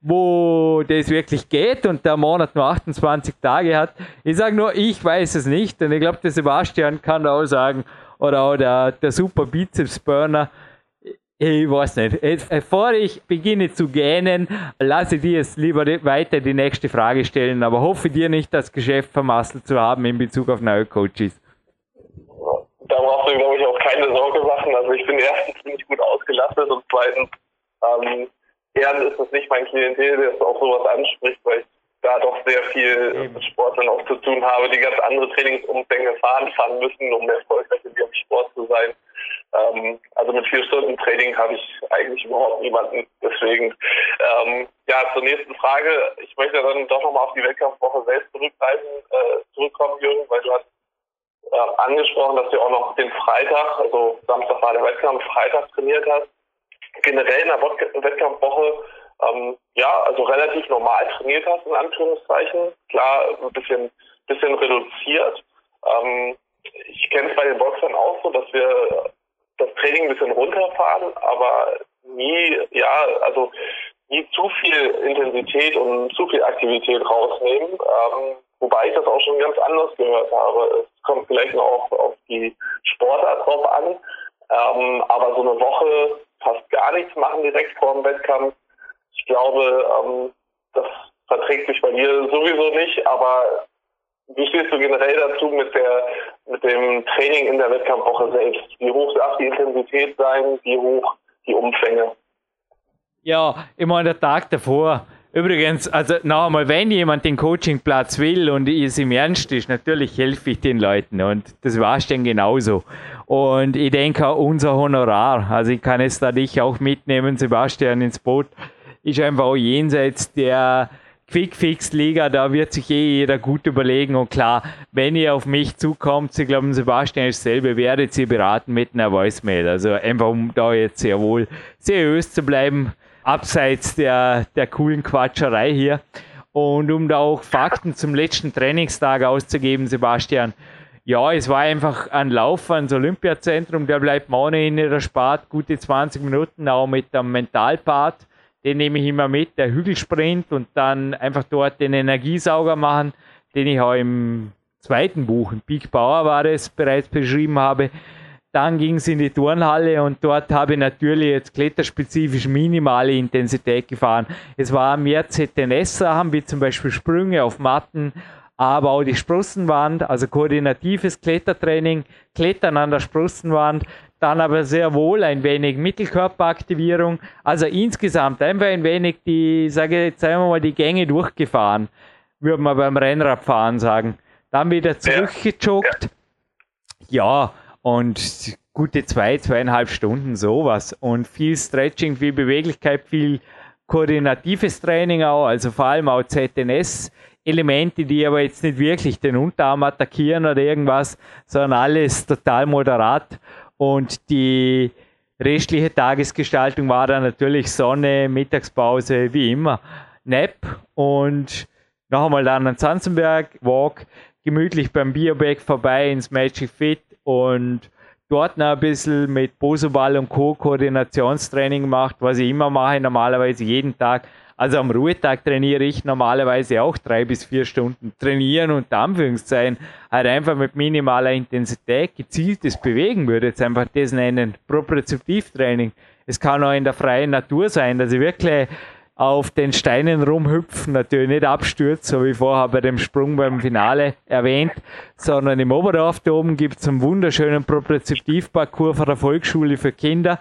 wo das wirklich geht und der Monat nur 28 Tage hat. Ich sage nur, ich weiß es nicht und ich glaube, der Sebastian kann auch sagen, oder auch der, der Super Bizeps Burner, ich weiß nicht. bevor ich beginne zu gähnen, lasse ich dir jetzt lieber weiter die nächste Frage stellen, aber hoffe dir nicht das Geschäft vermasselt zu haben in Bezug auf neue Coaches da brauchst du, glaube ich, auch keine Sorge machen. Also ich bin erstens ziemlich gut ausgelastet und zweitens ähm, gern ist es nicht mein Klientel, der auch sowas anspricht, weil ich da doch sehr viel mit Sportlern auch zu tun habe, die ganz andere Trainingsumfänge fahren, fahren müssen, um erfolgreich in ihrem Sport zu sein. Ähm, also mit vier Stunden Training habe ich eigentlich überhaupt niemanden. Deswegen, ähm, ja, zur nächsten Frage. Ich möchte dann doch nochmal auf die Wettkampfwoche selbst zurückreisen, äh, zurückkommen, Jürgen, weil du hast äh, angesprochen, dass du auch noch den Freitag, also Samstag war der Wettkampf, Freitag trainiert hast. Generell in der Wettkampfwoche, ähm, ja, also relativ normal trainiert hast, in Anführungszeichen. Klar, ein bisschen, bisschen reduziert. Ähm, ich kenne es bei den Boxern auch so, dass wir das Training ein bisschen runterfahren, aber nie, ja, also nie zu viel Intensität und zu viel Aktivität rausnehmen. Ähm, wobei ich das auch schon ganz anders gehört habe. Es kommt vielleicht noch auf, auf die Sportart drauf an. Ähm, aber so eine Woche fast gar nichts machen direkt vor dem Wettkampf. Ich glaube, ähm, das verträgt sich bei dir sowieso nicht, aber wie stehst du generell dazu mit der mit dem Training in der Wettkampfwoche selbst? Wie hoch darf die Intensität sein? Wie hoch die Umfänge? Ja, immer an der Tag davor Übrigens, also noch einmal, wenn jemand den Coachingplatz will und es ihm ernst ist, natürlich helfe ich den Leuten und das war es dann genauso. Und ich denke auch unser Honorar, also ich kann es da dich auch mitnehmen, Sebastian, ins Boot, ist einfach auch jenseits der Quick-Fix-Liga, da wird sich eh jeder gut überlegen und klar, wenn ihr auf mich zukommt, Sie glauben, Sebastian ist selber, werdet Sie beraten mit einer Voicemail. Also einfach um da jetzt sehr wohl seriös zu bleiben, abseits der, der coolen Quatscherei hier. Und um da auch Fakten zum letzten Trainingstag auszugeben, Sebastian, ja, es war einfach ein Lauf ans Olympiazentrum, der bleibt mir ohnehin nicht erspart, gute 20 Minuten, auch mit dem Mentalpart, den nehme ich immer mit, der Hügelsprint und dann einfach dort den Energiesauger machen, den ich auch im zweiten Buch, im Peak Power war es, bereits beschrieben habe. Dann ging es in die Turnhalle und dort habe ich natürlich jetzt kletterspezifisch minimale Intensität gefahren. Es waren mehr ZNS-Sachen, wie zum Beispiel Sprünge auf Matten, aber auch die Sprossenwand, also koordinatives Klettertraining, Klettern an der Sprossenwand, dann aber sehr wohl ein wenig Mittelkörperaktivierung, also insgesamt einfach ein wenig die, sage jetzt wir mal, die Gänge durchgefahren, würde man beim Rennradfahren sagen. Dann wieder zurückgejoggt. Ja, und gute zwei, zweieinhalb Stunden sowas. Und viel Stretching, viel Beweglichkeit, viel koordinatives Training auch, also vor allem auch ZNS. Elemente, die aber jetzt nicht wirklich den Unterarm attackieren oder irgendwas, sondern alles total moderat. Und die restliche Tagesgestaltung war dann natürlich Sonne, Mittagspause, wie immer, Nap und noch einmal dann an Zanzenberg, Walk, gemütlich beim Bioback vorbei ins Magic Fit und dort noch ein bisschen mit Bosoball und Co. Koordinationstraining gemacht, was ich immer mache, normalerweise jeden Tag. Also am Ruhetag trainiere ich normalerweise auch drei bis vier Stunden. Trainieren unter Anführungszeichen, halt einfach mit minimaler Intensität, gezieltes Bewegen würde jetzt einfach das nennen. Propriozeptivtraining. Es kann auch in der freien Natur sein, dass ich wirklich auf den Steinen rumhüpfen, natürlich nicht abstürzt, so wie vorher bei dem Sprung beim Finale erwähnt, sondern im Oberdorf da oben gibt es einen wunderschönen Propriozeptivparcours von der Volksschule für Kinder,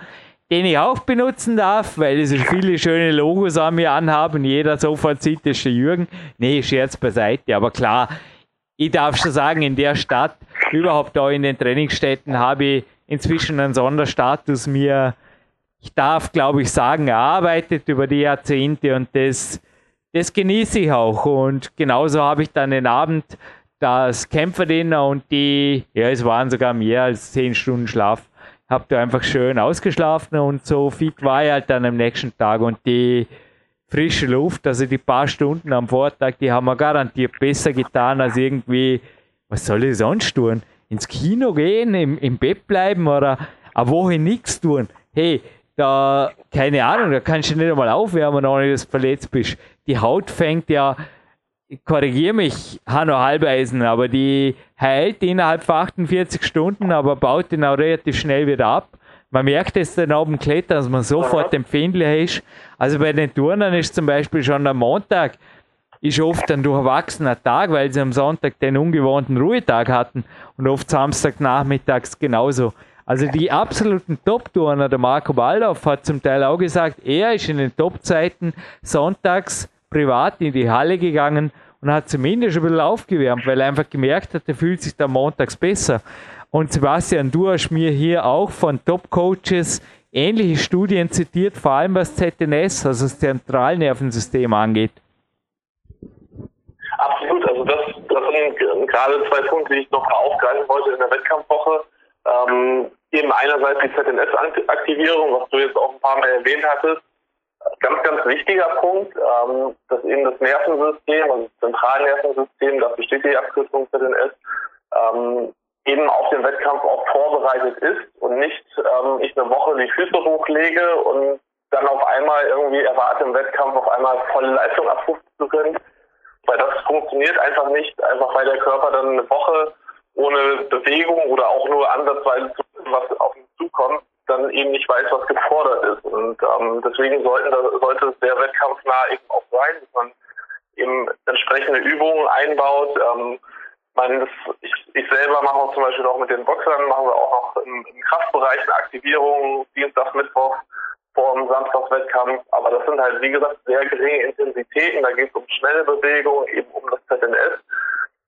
den ich auch benutzen darf, weil es viele schöne Logos an mir anhaben. Jeder sofort sieht, das ist der Jürgen. Nee, Scherz beiseite, aber klar, ich darf schon sagen, in der Stadt, überhaupt auch in den Trainingsstätten, habe ich inzwischen einen Sonderstatus mir ich darf, glaube ich, sagen, erarbeitet über die Jahrzehnte und das, das genieße ich auch. Und genauso habe ich dann den Abend das Kämpferdinner und die, ja, es waren sogar mehr als zehn Stunden Schlaf. Habe da einfach schön ausgeschlafen und so fit war ich halt dann am nächsten Tag und die frische Luft, also die paar Stunden am Vortag, die haben mir garantiert besser getan als irgendwie, was soll ich sonst tun? Ins Kino gehen, im, im Bett bleiben oder eine Woche nichts tun. Hey, da, keine Ahnung, da kannst du nicht einmal aufwärmen, ohne dass du verletzt bist. Die Haut fängt ja, korrigiere mich, Hanno Halbeisen, aber die heilt innerhalb von 48 Stunden, aber baut den auch relativ schnell wieder ab. Man merkt es dann oben Klettern, dass man sofort empfindlicher ist. Also bei den Turnern ist zum Beispiel schon am Montag ist oft ein durchwachsener Tag, weil sie am Sonntag den ungewohnten Ruhetag hatten und oft Samstagnachmittags genauso. Also die absoluten Top-Turner, der Marco Waldorf hat zum Teil auch gesagt, er ist in den Top-Zeiten sonntags privat in die Halle gegangen und hat zumindest ein bisschen aufgewärmt, weil er einfach gemerkt hat, er fühlt sich da montags besser. Und Sebastian, du hast mir hier auch von Top-Coaches ähnliche Studien zitiert, vor allem was ZNS, also das Zentralnervensystem angeht. Absolut, also das, das sind gerade zwei Punkte, die ich noch aufgreifen wollte in der Wettkampfwoche. Ähm, eben einerseits die ZNS-Aktivierung, was du jetzt auch ein paar Mal erwähnt hattest. Ganz, ganz wichtiger Punkt, ähm, dass eben das Nervensystem, also das Zentralnervensystem, das besteht die Abkürzung ZNS, ähm, eben auf den Wettkampf auch vorbereitet ist und nicht ähm, ich eine Woche die Füße hochlege und dann auf einmal irgendwie erwarte im Wettkampf auf einmal volle Leistung abrufen zu können. Weil das funktioniert einfach nicht, einfach weil der Körper dann eine Woche ohne Bewegung oder auch nur ansatzweise zu wissen, was auf ihn zukommt, dann eben nicht weiß, was gefordert ist. Und ähm, deswegen sollten, sollte es sehr wettkampfnah eben auch sein, dass man eben entsprechende Übungen einbaut. Ähm, man, das, ich, ich selber mache auch zum Beispiel auch mit den Boxern, machen wir auch noch im, im Kraftbereich eine Aktivierung, Dienstag, Mittwoch, vor dem Samstagswettkampf. Aber das sind halt, wie gesagt, sehr geringe Intensitäten. Da geht es um schnelle Bewegung, eben um das ZNS.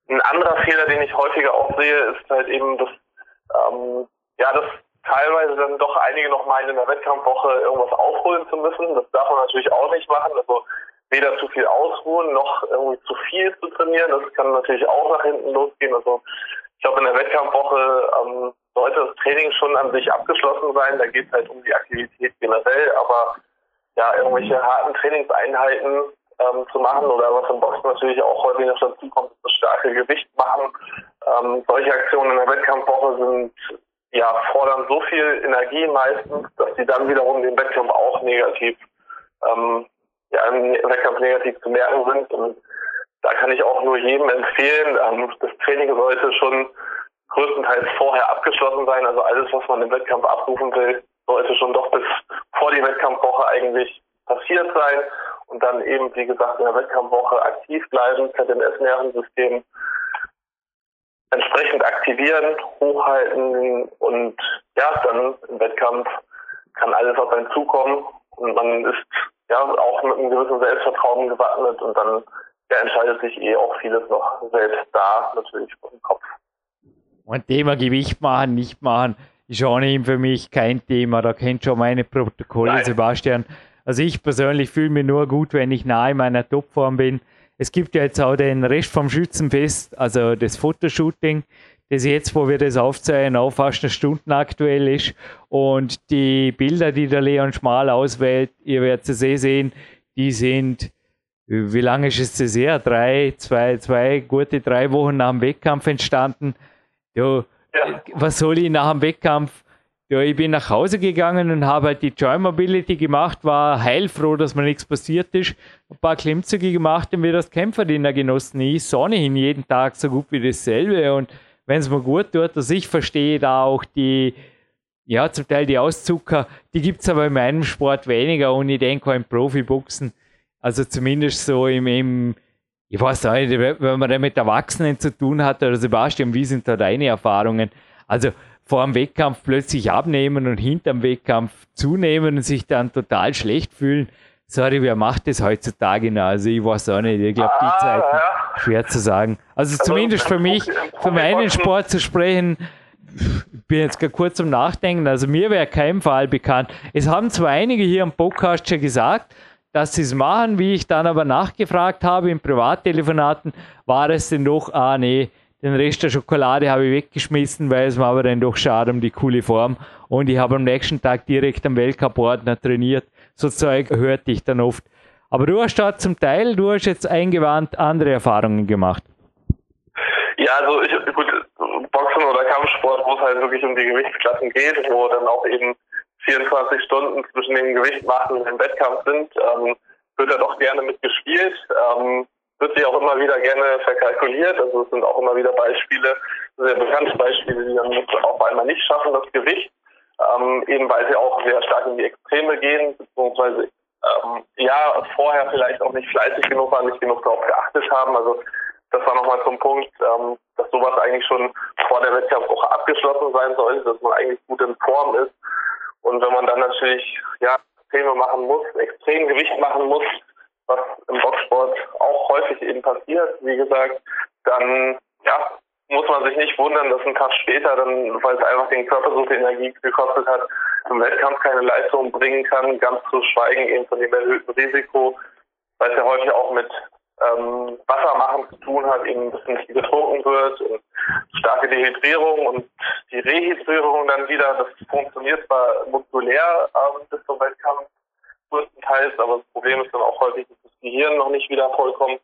Ein anderer Fehler, den ich häufiger auch sehe, ist halt eben, dass, ähm, ja, dass teilweise dann doch einige noch meinen, in der Wettkampfwoche irgendwas aufholen zu müssen. Das darf man natürlich auch nicht machen. Also weder zu viel ausruhen noch irgendwie zu viel zu trainieren. Das kann natürlich auch nach hinten losgehen. Also ich glaube, in der Wettkampfwoche ähm, sollte das Training schon an sich abgeschlossen sein. Da geht es halt um die Aktivität generell, aber ja, irgendwelche harten Trainingseinheiten ähm, zu machen oder was im Boxen natürlich auch häufig noch dazu kommt, das starke Gewicht machen. Ähm, solche Aktionen in der Wettkampfwoche sind ja fordern so viel Energie meistens, dass sie dann wiederum den Wettkampf auch negativ ähm, ja, im Wettkampf negativ zu merken sind. Und da kann ich auch nur jedem empfehlen, ähm, das Training sollte schon größtenteils vorher abgeschlossen sein. Also alles, was man im Wettkampf abrufen will, sollte schon doch bis vor die Wettkampfwoche eigentlich passiert sein und dann eben, wie gesagt, in der Wettkampfwoche aktiv bleiben, ZNS-Nervensystem entsprechend aktivieren, hochhalten und ja, dann im Wettkampf kann alles auf einen zukommen und man ist ja auch mit einem gewissen Selbstvertrauen gewappnet und dann ja, entscheidet sich eh auch vieles noch selbst da, natürlich im Kopf. Und Thema Gewicht machen, nicht machen, ist auch nicht für mich kein Thema. Da kennt schon meine Protokolle, Nein. Sebastian. Also ich persönlich fühle mich nur gut, wenn ich nahe meiner Topform bin. Es gibt ja jetzt auch den Rest vom Schützenfest, also das Fotoshooting, das jetzt, wo wir das aufzeigen, auch fast eine Stunde aktuell ist. Und die Bilder, die der Leon Schmal auswählt, ihr werdet es eh sehen, die sind, wie lange ist es das her? Drei, zwei, zwei, gute drei Wochen nach dem Wettkampf entstanden. Ja, ja. was soll ich nach dem Wettkampf? Ja, ich bin nach Hause gegangen und habe halt die Joy Mobility gemacht, war heilfroh, dass mir nichts passiert ist. Ein paar Klimmzüge gemacht und wieder das Kämpferdiener genossen. Ich sonne hin jeden Tag so gut wie dasselbe und wenn es mir gut tut, dass ich verstehe da auch die, ja, zum Teil die Auszucker, die gibt es aber in meinem Sport weniger und ich denke auch im Profiboxen, also zumindest so im, im ich weiß nicht, wenn man da mit Erwachsenen zu tun hat, oder Sebastian, wie sind da deine Erfahrungen? Also vor dem Wettkampf plötzlich abnehmen und hinterm Wettkampf zunehmen und sich dann total schlecht fühlen. Sorry, wer macht das heutzutage noch? Also ich weiß auch nicht. Ich glaube, die ah, Zeit ja. schwer zu sagen. Also, also zumindest für mich, für meinen Sport zu sprechen, ich bin jetzt gar kurz zum Nachdenken. Also mir wäre kein Fall bekannt. Es haben zwar einige hier am Podcast schon gesagt, dass sie es machen, wie ich dann aber nachgefragt habe in Privattelefonaten, war es denn doch, ah nee, den Rest der Schokolade habe ich weggeschmissen, weil es war aber dann doch schade um die coole Form. Und ich habe am nächsten Tag direkt am Weltcup-Ordner trainiert. So Zeug hörte ich dann oft. Aber du hast da zum Teil, du hast jetzt eingewandt andere Erfahrungen gemacht. Ja, also ich, gut, Boxen oder Kampfsport, wo es halt wirklich um die Gewichtsklassen geht, wo dann auch eben 24 Stunden zwischen dem Gewichtmachen und dem Wettkampf sind, ähm, wird da doch gerne mitgespielt. Ähm, wird sich auch immer wieder gerne verkalkuliert. Also es sind auch immer wieder Beispiele, sehr bekannte Beispiele, die dann auf einmal nicht schaffen, das Gewicht. Ähm, eben weil sie auch sehr stark in die Extreme gehen, beziehungsweise ähm, ja, vorher vielleicht auch nicht fleißig genug waren, nicht genug darauf geachtet haben. Also das war nochmal zum Punkt, ähm, dass sowas eigentlich schon vor der Wettkampfwoche abgeschlossen sein sollte, dass man eigentlich gut in Form ist. Und wenn man dann natürlich ja Extreme machen muss, extrem Gewicht machen muss, was im Boxsport auch häufig eben passiert, wie gesagt, dann ja, muss man sich nicht wundern, dass ein Tag später dann, weil es einfach den Körper so viel Energie gekostet hat, im Wettkampf keine Leistung bringen kann, ganz zu schweigen eben von dem erhöhten Risiko, weil es ja häufig auch mit ähm, Wassermachen zu tun hat, eben dass nicht getrunken wird und starke Dehydrierung und die Rehydrierung dann wieder, das funktioniert zwar muskulär ähm, bis zum Wettkampf, größtenteils, aber das Problem ist dann auch häufig, dass das Gehirn noch nicht wieder vollkommen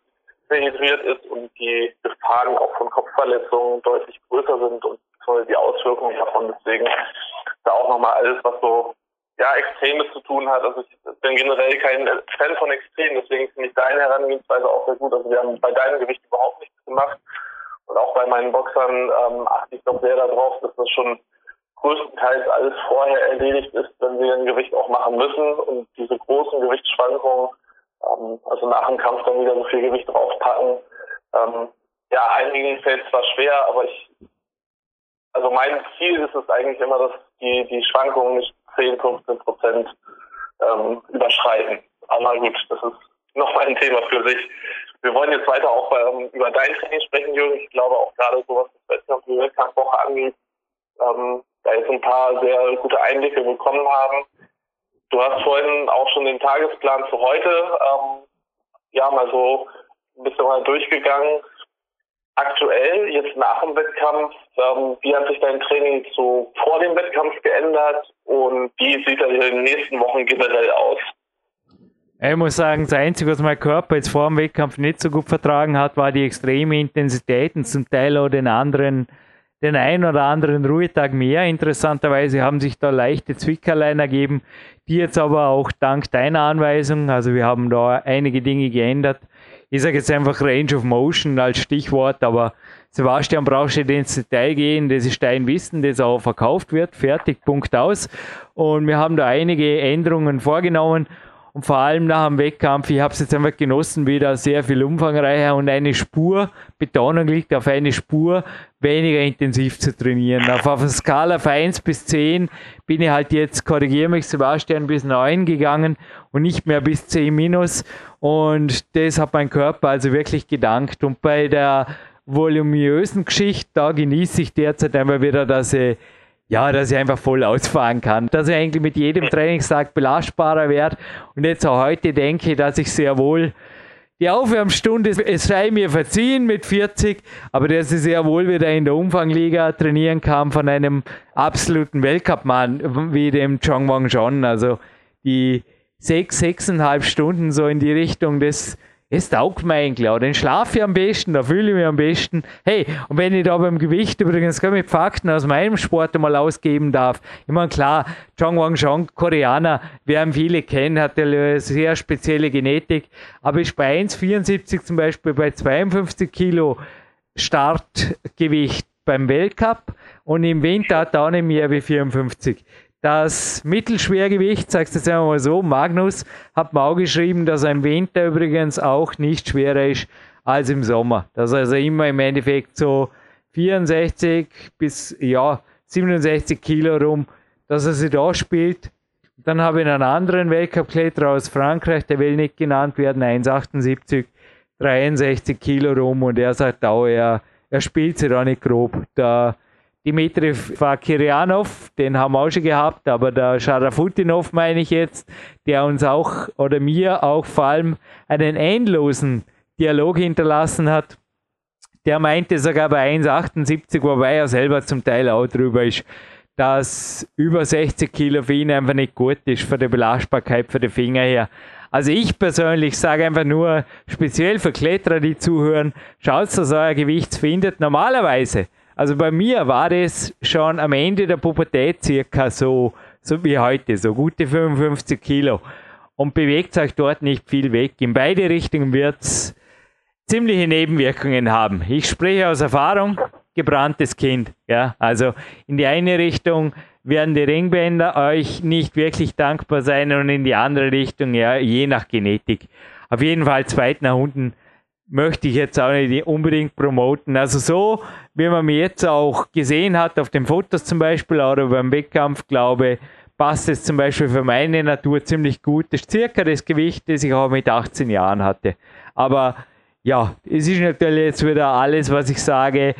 rehydriert ist und die Gefahren auch von Kopfverletzungen deutlich größer sind und die Auswirkungen davon. Deswegen da auch nochmal alles, was so ja, Extremes zu tun hat. Also ich bin generell kein Fan von Extremen, deswegen finde ich deine Herangehensweise auch sehr gut. Also wir haben bei deinem Gewicht überhaupt nichts gemacht. Und auch bei meinen Boxern ähm, achte ich doch sehr darauf, dass das schon größtenteils alles vorher erledigt ist, wenn wir ein Gewicht auch machen müssen und diese großen Gewichtsschwankungen, ähm, also nach dem Kampf dann wieder so viel Gewicht draufpacken. Ähm, ja, einigen fällt zwar schwer, aber ich, also mein Ziel ist es eigentlich immer, dass die, die Schwankungen nicht 10, 15 Prozent ähm, überschreiten. Aber gut, das ist nochmal ein Thema für sich. Wir wollen jetzt weiter auch ähm, über dein Training sprechen, Jürgen. Ich glaube auch gerade so was das Wettkampf die Wettkampfwoche angeht, ähm, da jetzt ein paar sehr gute Einblicke bekommen haben. Du hast vorhin auch schon den Tagesplan für heute ähm, ja mal so ein bisschen mal durchgegangen. Aktuell, jetzt nach dem Wettkampf, ähm, wie hat sich dein Training so vor dem Wettkampf geändert und wie sieht das in den nächsten Wochen generell aus? Ich muss sagen, das Einzige, was mein Körper jetzt vor dem Wettkampf nicht so gut vertragen hat, war die extreme Intensität und zum Teil auch den anderen, den einen oder anderen Ruhetag mehr. Interessanterweise haben sich da leichte Zwickerlein ergeben, die jetzt aber auch dank deiner Anweisung, also wir haben da einige Dinge geändert. Ich sage jetzt einfach Range of Motion als Stichwort, aber Sebastian brauchst du ins Detail gehen, das ist dein Wissen, das auch verkauft wird, fertig, Punkt aus. Und wir haben da einige Änderungen vorgenommen und vor allem nach dem Wettkampf, ich habe es jetzt einfach genossen, wieder sehr viel umfangreicher und eine Spur, Betonung liegt auf eine Spur, weniger intensiv zu trainieren. Auf, auf einer Skala von 1 bis 10 bin ich halt jetzt, korrigiere mich Sebastian, bis 9 gegangen und nicht mehr bis 10 minus. Und das hat mein Körper also wirklich gedankt. Und bei der voluminösen Geschichte, da genieße ich derzeit einmal wieder, dass ich ja, dass ich einfach voll ausfahren kann. Dass ich eigentlich mit jedem Trainingstag belastbarer werde. Und jetzt auch heute denke, dass ich sehr wohl die Aufwärmstunde, es sei mir verziehen mit 40, aber dass ich sehr wohl wieder in der Umfangliga trainieren kann von einem absoluten Weltcup-Mann wie dem Chong Wang John. Also die sechs, sechseinhalb Stunden so in die Richtung des es taugt mir eigentlich. Den schlafe ich am besten, da fühle ich mich am besten. Hey, und wenn ich da beim Gewicht übrigens mit Fakten aus meinem Sport einmal ausgeben darf. Ich meine, klar, Chong Wang Chong, Koreaner, werden viele kennen, hat eine sehr spezielle Genetik, aber ist bei 1,74 zum Beispiel bei 52 Kilo Startgewicht beim Weltcup und im Winter hat er auch nicht mehr wie 54. Das Mittelschwergewicht, sagst du jetzt einmal so, Magnus hat mir auch geschrieben, dass er im Winter übrigens auch nicht schwerer ist als im Sommer. Dass er also immer im Endeffekt so 64 bis ja, 67 Kilo rum, dass er sich da spielt. Dann habe ich einen anderen Weltcup-Kletterer aus Frankreich, der will nicht genannt werden, 1,78, 63 Kilo rum und er sagt auch, er, er spielt sich da nicht grob. Da Dimitri Fakirianov, den haben wir auch schon gehabt, aber der Scharafutinov meine ich jetzt, der uns auch oder mir auch vor allem einen endlosen Dialog hinterlassen hat. Der meinte sogar bei 1,78, wobei er selber zum Teil auch drüber ist, dass über 60 Kilo für ihn einfach nicht gut ist, für die Belastbarkeit für die Finger her. Also ich persönlich sage einfach nur, speziell für Kletterer, die zuhören, schaut, dass euer Gewicht findet. Normalerweise also bei mir war das schon am Ende der Pubertät circa so, so wie heute, so gute 55 Kilo. Und bewegt euch dort nicht viel weg. In beide Richtungen wird es ziemliche Nebenwirkungen haben. Ich spreche aus Erfahrung, gebranntes Kind. Ja, also in die eine Richtung werden die Ringbänder euch nicht wirklich dankbar sein und in die andere Richtung, ja, je nach Genetik. Auf jeden Fall zweit nach unten möchte ich jetzt auch nicht unbedingt promoten. Also so, wie man mir jetzt auch gesehen hat, auf den Fotos zum Beispiel oder beim Wettkampf, glaube passt es zum Beispiel für meine Natur ziemlich gut. Das ist circa das Gewicht, das ich auch mit 18 Jahren hatte. Aber ja, es ist natürlich jetzt wieder alles, was ich sage,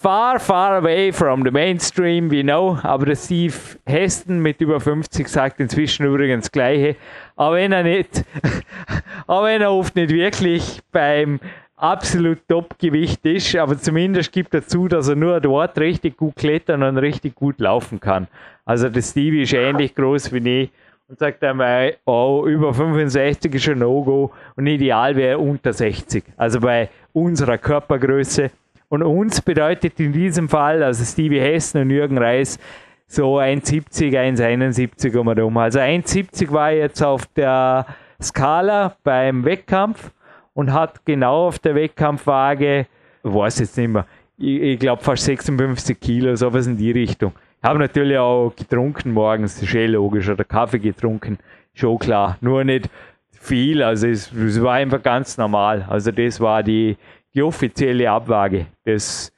far, far away from the mainstream, we know. Aber der Steve Heston mit über 50 sagt inzwischen übrigens das Gleiche. Aber wenn er nicht, *laughs* aber wenn er oft nicht wirklich beim absolut Top-Gewicht ist, aber zumindest gibt er zu, dass er nur dort richtig gut klettern und richtig gut laufen kann. Also der Stevie ist ähnlich groß wie ich und sagt einmal, oh, über 65 ist ein No-Go und ideal wäre unter 60. Also bei unserer Körpergröße und uns bedeutet in diesem Fall, also Stevie Hessen und Jürgen Reis, so 1,70, 1,71 um und um. Also 1,70 war jetzt auf der Skala beim Wettkampf und hat genau auf der Wettkampfwaage, weiß jetzt nicht mehr, ich, ich glaube fast 56 Kilo, sowas in die Richtung. Ich habe natürlich auch getrunken morgens, das ist eh logisch, oder Kaffee getrunken, schon klar. Nur nicht viel, also es, es war einfach ganz normal. Also das war die, die offizielle Abwaage. Das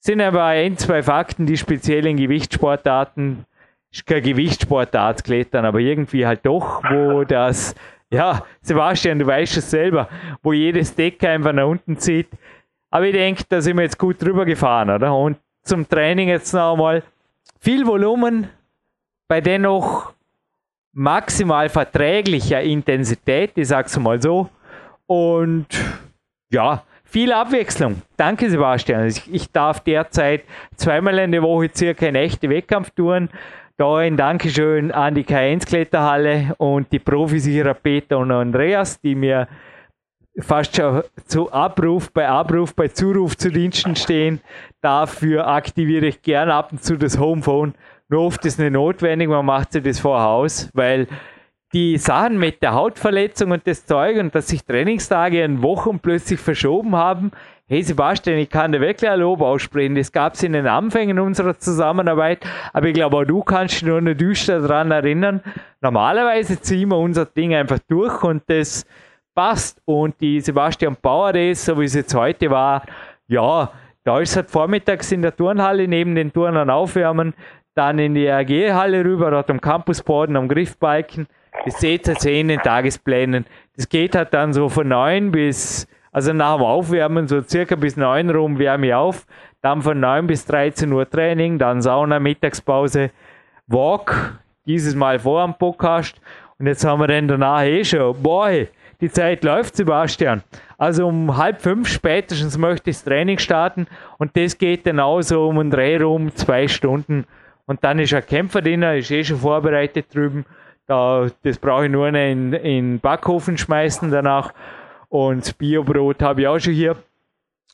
sind aber ein, zwei Fakten, die speziell in Gewichtssportarten ist kein Gewichtssportart klettern, aber irgendwie halt doch, wo das, ja, Sebastian, du weißt es selber, wo jedes Deck einfach nach unten zieht. Aber ich denke, da sind wir jetzt gut drüber gefahren, oder? Und zum Training jetzt noch einmal viel Volumen bei dennoch maximal verträglicher Intensität, ich sag's mal so. Und ja, viel Abwechslung. Danke, Sebastian. Ich, ich darf derzeit zweimal in der Woche circa eine echte Wettkampftouren da ein Dankeschön an die K1-Kletterhalle und die Profis ihrer Peter und Andreas, die mir fast schon zu Abruf, bei Abruf, bei Zuruf zu Diensten stehen. Dafür aktiviere ich gern ab und zu das Homephone. Nur oft ist es nicht notwendig, man macht sich das vorher aus, weil die Sachen mit der Hautverletzung und das Zeug und dass sich Trainingstage in Wochen plötzlich verschoben haben, hey Sebastian, ich kann dir wirklich ein Lob aussprechen. Das gab es in den Anfängen unserer Zusammenarbeit, aber ich glaube auch du kannst dich nur eine düster daran erinnern. Normalerweise ziehen wir unser Ding einfach durch und das passt. Und die Sebastian Bauer Race, so wie es jetzt heute war, ja, da ist halt vormittags in der Turnhalle neben den Turnern aufwärmen, dann in die AG-Halle rüber, dort am Campusboden, am Griffbalken. Das seht ihr in den Tagesplänen. Das geht halt dann so von 9 bis also nach dem Aufwärmen, so circa bis 9 rum wärme ich auf. Dann von 9 bis 13 Uhr Training, dann Sauna, Mittagspause, Walk, dieses Mal vor dem Podcast. Und jetzt haben wir dann danach eh schon, boah, die Zeit läuft, Sebastian. Also um halb fünf spätestens möchte ich das Training starten und das geht dann auch so um einen Dreh rum, zwei Stunden. Und dann ist ein Kämpferdiener, ist eh schon vorbereitet drüben. Da, das brauche ich nur in, den Backofen schmeißen danach. Und Biobrot habe ich auch schon hier.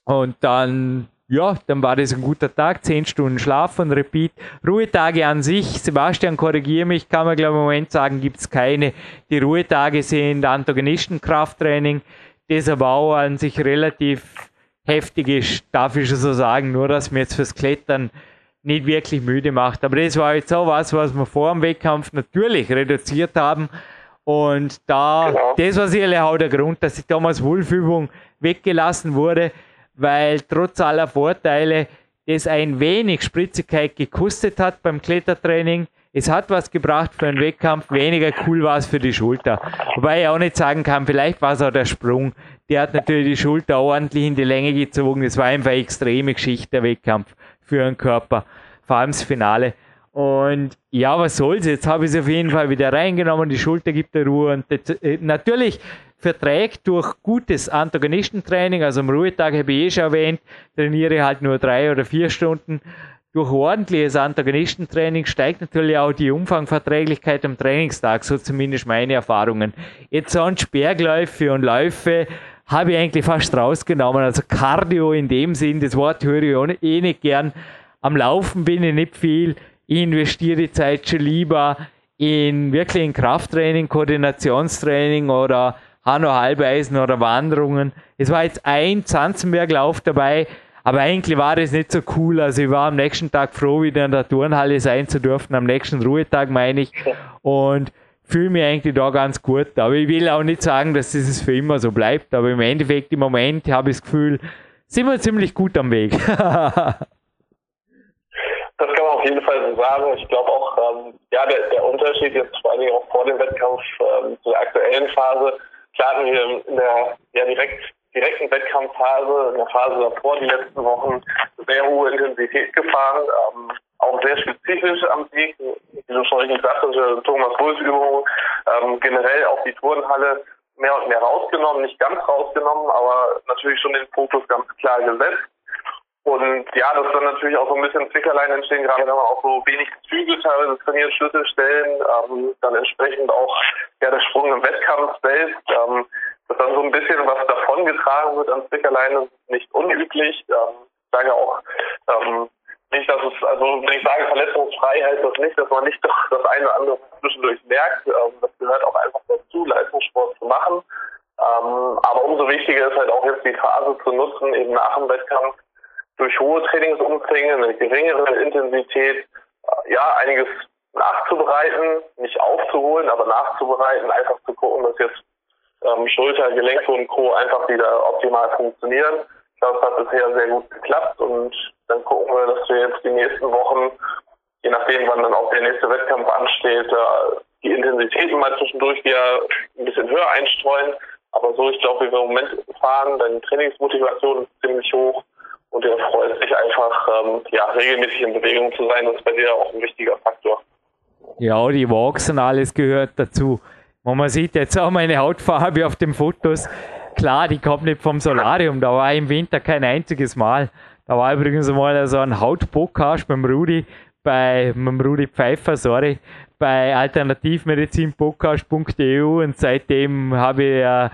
Und dann, ja, dann war das ein guter Tag. Zehn Stunden Schlaf und Repeat. Ruhetage an sich, Sebastian, korrigiere mich, kann man glaube ich im Moment sagen, gibt es keine. Die Ruhetage sind Antagonistenkrafttraining, das aber auch an sich relativ heftig ist, darf ich schon so sagen, nur dass mir jetzt fürs Klettern nicht wirklich müde macht. Aber das war jetzt auch was, was wir vor dem Wettkampf natürlich reduziert haben. Und da, genau. das war sicherlich auch der Grund, dass die damals Wolfübung weggelassen wurde, weil trotz aller Vorteile das ein wenig Spritzigkeit gekostet hat beim Klettertraining. Es hat was gebracht für einen Wettkampf, weniger cool war es für die Schulter. Wobei ich auch nicht sagen kann, vielleicht war es auch der Sprung. Der hat natürlich die Schulter ordentlich in die Länge gezogen. Es war einfach eine extreme Geschichte, der Wettkampf für einen Körper. Vor allem das Finale. Und ja, was soll's? Jetzt habe ich es auf jeden Fall wieder reingenommen. Die Schulter gibt der Ruhe. Und das, äh, natürlich verträgt durch gutes Antagonistentraining, also am Ruhetag habe ich eh schon erwähnt, trainiere halt nur drei oder vier Stunden. Durch ordentliches Antagonistentraining steigt natürlich auch die Umfangverträglichkeit am Trainingstag, so zumindest meine Erfahrungen. Jetzt sonst Bergläufe und Läufe habe ich eigentlich fast rausgenommen. Also Cardio in dem Sinn, das Wort höre ich eh nicht gern. Am Laufen bin ich nicht viel ich investiere die Zeit schon lieber in wirklich in Krafttraining, Koordinationstraining oder Hanno Halbeisen oder Wanderungen. Es war jetzt ein Zanzenberglauf dabei, aber eigentlich war das nicht so cool. Also ich war am nächsten Tag froh, wieder in der Turnhalle sein zu dürfen, am nächsten Ruhetag meine ich. Und fühle mich eigentlich da ganz gut. Aber ich will auch nicht sagen, dass das für immer so bleibt. Aber im Endeffekt, im Moment habe ich das Gefühl, sind wir ziemlich gut am Weg. *laughs* Das kann man auf jeden Fall so sagen. Ich glaube auch, ähm, ja, der, der Unterschied jetzt vor allem auch vor dem Wettkampf ähm, zur aktuellen Phase. Klar hatten wir in der ja, direkt, direkten Wettkampfphase, in der Phase davor, die letzten Wochen, sehr hohe Intensität gefahren. Ähm, auch sehr spezifisch am Sieg, wie du schon richtig sagtest, Thomas Bulls Übungen, ähm, generell auch die Turnhalle mehr und mehr rausgenommen, nicht ganz rausgenommen, aber natürlich schon den Fokus ganz klar gesetzt. Und ja, dass dann natürlich auch so ein bisschen Zwickerlein entstehen, gerade wenn man auch so wenig Züge teilweise trainiert, Schlüsselstellen, ähm, dann entsprechend auch ja der Sprung im Wettkampf selbst, ähm, dass dann so ein bisschen was davongetragen wird an Zwickerlein, ist nicht unüblich. Ähm, ich sage auch ähm, nicht, dass es, also wenn ich sage verletzungsfrei, heißt das nicht, dass man nicht doch das eine oder andere zwischendurch merkt. Ähm, das gehört auch einfach dazu, Leistungssport zu machen. Ähm, aber umso wichtiger ist halt auch jetzt die Phase zu nutzen, eben nach dem Wettkampf, durch hohe Trainingsumfänge, eine geringere Intensität, äh, ja, einiges nachzubereiten, nicht aufzuholen, aber nachzubereiten, einfach zu gucken, dass jetzt ähm, Schulter, Gelenke und Co. einfach wieder optimal funktionieren. Das hat bisher sehr gut geklappt und dann gucken wir, dass wir jetzt die nächsten Wochen je nachdem, wann dann auch der nächste Wettkampf ansteht, die Intensitäten mal zwischendurch wieder ein bisschen höher einstreuen. Aber so, ich glaube, wie wir im Moment fahren, deine Trainingsmotivation ist ziemlich hoch und du freust dich einfach, ähm, ja, regelmäßig in Bewegung zu sein. Das ist bei dir auch ein wichtiger Faktor. Ja, die Walks und alles gehört dazu. Und man sieht jetzt auch meine Hautfarbe auf den Fotos. Klar, die kommt nicht vom Solarium. Da war im Winter kein einziges Mal. Da war übrigens mal so ein Hautpodcast beim Rudi, bei mit dem Rudi Pfeiffer, sorry, bei alternativmedizinpodcast.eu und seitdem habe ich ja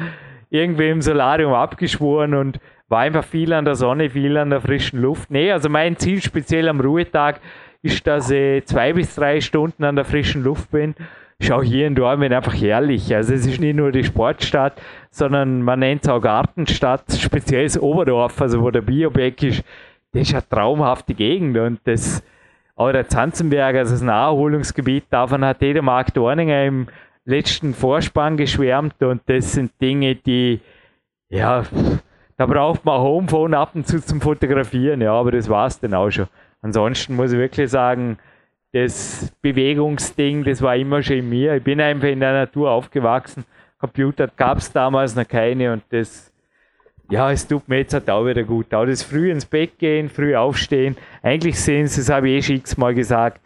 irgendwie im Solarium abgeschworen und war einfach viel an der Sonne, viel an der frischen Luft. Nee, also mein Ziel speziell am Ruhetag ist, dass ich zwei bis drei Stunden an der frischen Luft bin. Schau hier in Dortmund einfach herrlich. Also es ist nicht nur die Sportstadt, sondern man nennt es auch Gartenstadt, speziell das Oberdorf, also wo der Biobeck ist. Das ist eine traumhafte Gegend und das, auch der Zanzenberg, also das Naherholungsgebiet, davon hat jeder Mark Dorninger im letzten Vorspann geschwärmt und das sind Dinge, die, ja, da braucht man Homephone ab und zu zum Fotografieren, ja, aber das war es dann auch schon. Ansonsten muss ich wirklich sagen, das Bewegungsding, das war immer schon in mir. Ich bin einfach in der Natur aufgewachsen. Computer gab es damals noch keine und das, ja, es tut mir jetzt halt auch wieder gut. Auch das früh ins Bett gehen, früh aufstehen. Eigentlich sehen Sie, das habe ich eh schon x-mal gesagt,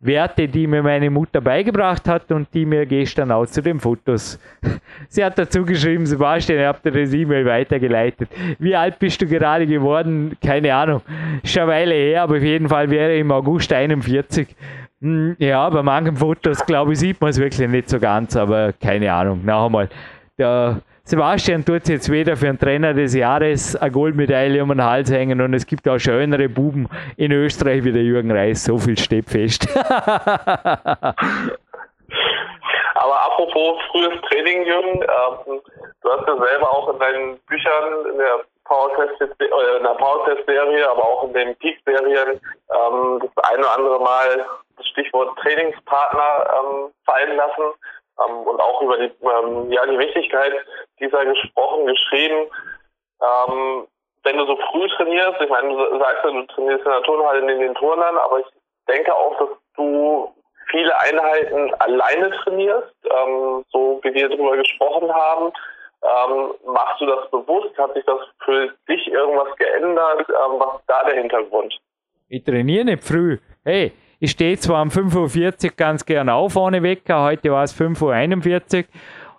Werte, die mir meine Mutter beigebracht hat und die mir gestern auch zu den Fotos. *laughs* Sie hat dazu geschrieben, Sebastian, ich habe dir das E-Mail weitergeleitet. Wie alt bist du gerade geworden? Keine Ahnung. Schon eine Weile her, aber auf jeden Fall wäre ich im August 41. Hm, ja, bei manchen Fotos, glaube ich, sieht man es wirklich nicht so ganz, aber keine Ahnung. Noch einmal. Der Sebastian tut jetzt wieder für einen Trainer des Jahres eine Goldmedaille um den Hals hängen und es gibt auch schönere Buben in Österreich wie der Jürgen Reis. So viel steht fest. *laughs* Aber apropos frühes Training, Jürgen, ähm, du hast ja selber auch in deinen Büchern in der äh, Powerquest-Serie, aber auch in den Peak-Serien ähm, das eine oder andere Mal das Stichwort Trainingspartner ähm, fallen lassen ähm, und auch über die, ähm, ja, die Wichtigkeit dieser gesprochen, geschrieben. Ähm, wenn du so früh trainierst, ich meine, du sagst ja, du trainierst in der Turnhalle neben den Turnern, aber ich denke auch, dass du viele Einheiten alleine trainierst, ähm, so wie wir darüber gesprochen haben. Ähm, machst du das bewusst? Hat sich das für dich irgendwas geändert? Ähm, was ist da der Hintergrund? Ich trainiere nicht früh. Hey, ich stehe zwar um 5.40 Uhr ganz gern auf ohne Wecker, heute war es 5.41 Uhr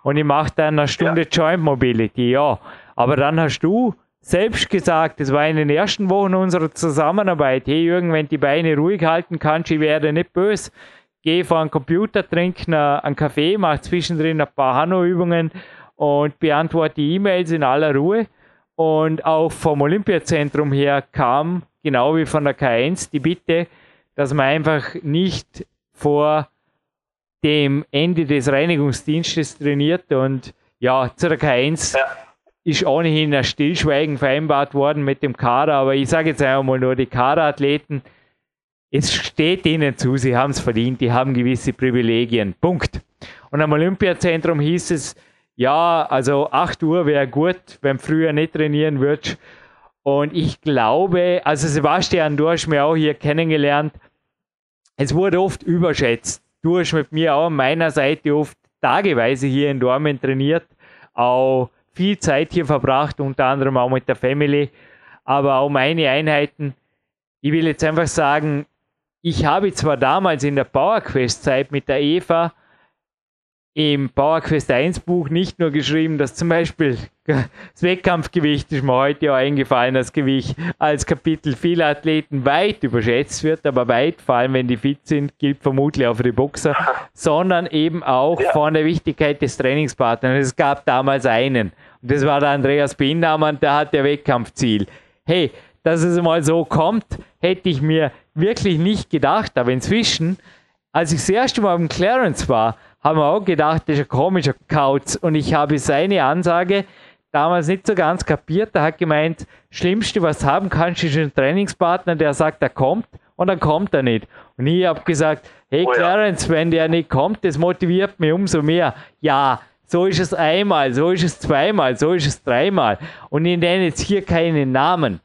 und ich mache dann eine Stunde ja. Joint Mobility, ja. Aber dann hast du selbst gesagt, das war in den ersten Wochen unserer Zusammenarbeit, hey Jürgen, wenn die Beine ruhig halten kannst, ich werde nicht böse. Geh vor einen Computer, trink einen Kaffee, mach zwischendrin ein paar Hanno-Übungen und beantworte die E-Mails in aller Ruhe. Und auch vom Olympiazentrum her kam, genau wie von der K1, die Bitte, dass man einfach nicht vor dem Ende des Reinigungsdienstes trainiert und ja, zu der K1 ja. ist ohnehin ein Stillschweigen vereinbart worden mit dem Kader, aber ich sage jetzt einmal nur, die Kaderathleten, es steht ihnen zu, sie haben es verdient, die haben gewisse Privilegien. Punkt. Und am Olympiazentrum hieß es, ja, also 8 Uhr wäre gut, wenn früher nicht trainieren würdest. Und ich glaube, also Sebastian, du hast mich auch hier kennengelernt, es wurde oft überschätzt. Du hast mit mir auch an meiner Seite oft tageweise hier in Dortmund trainiert, auch viel Zeit hier verbracht, unter anderem auch mit der Family, aber auch meine Einheiten. Ich will jetzt einfach sagen, ich habe zwar damals in der PowerQuest-Zeit mit der Eva im PowerQuest 1 Buch nicht nur geschrieben, dass zum Beispiel das Wettkampfgewicht ist mir heute ja eingefallen als Gewicht, als Kapitel vieler Athleten weit überschätzt wird, aber weit, vor allem wenn die fit sind, gilt vermutlich auch für die Boxer, *laughs* sondern eben auch ja. von der Wichtigkeit des Trainingspartners. Es gab damals einen und das war der Andreas Bindamann, der hat der Wettkampfziel. Hey, dass es mal so kommt, hätte ich mir wirklich nicht gedacht, aber inzwischen, als ich das erste Mal im Clarence war, haben wir auch gedacht, das ist ein komischer Kauz. Und ich habe seine Ansage damals nicht so ganz kapiert. Er hat gemeint, Schlimmste, was haben kannst, ist ein Trainingspartner, der sagt, er kommt und dann kommt er nicht. Und ich habe gesagt, hey oh, Clarence, ja. wenn der nicht kommt, das motiviert mich umso mehr. Ja, so ist es einmal, so ist es zweimal, so ist es dreimal. Und ich nenne jetzt hier keinen Namen.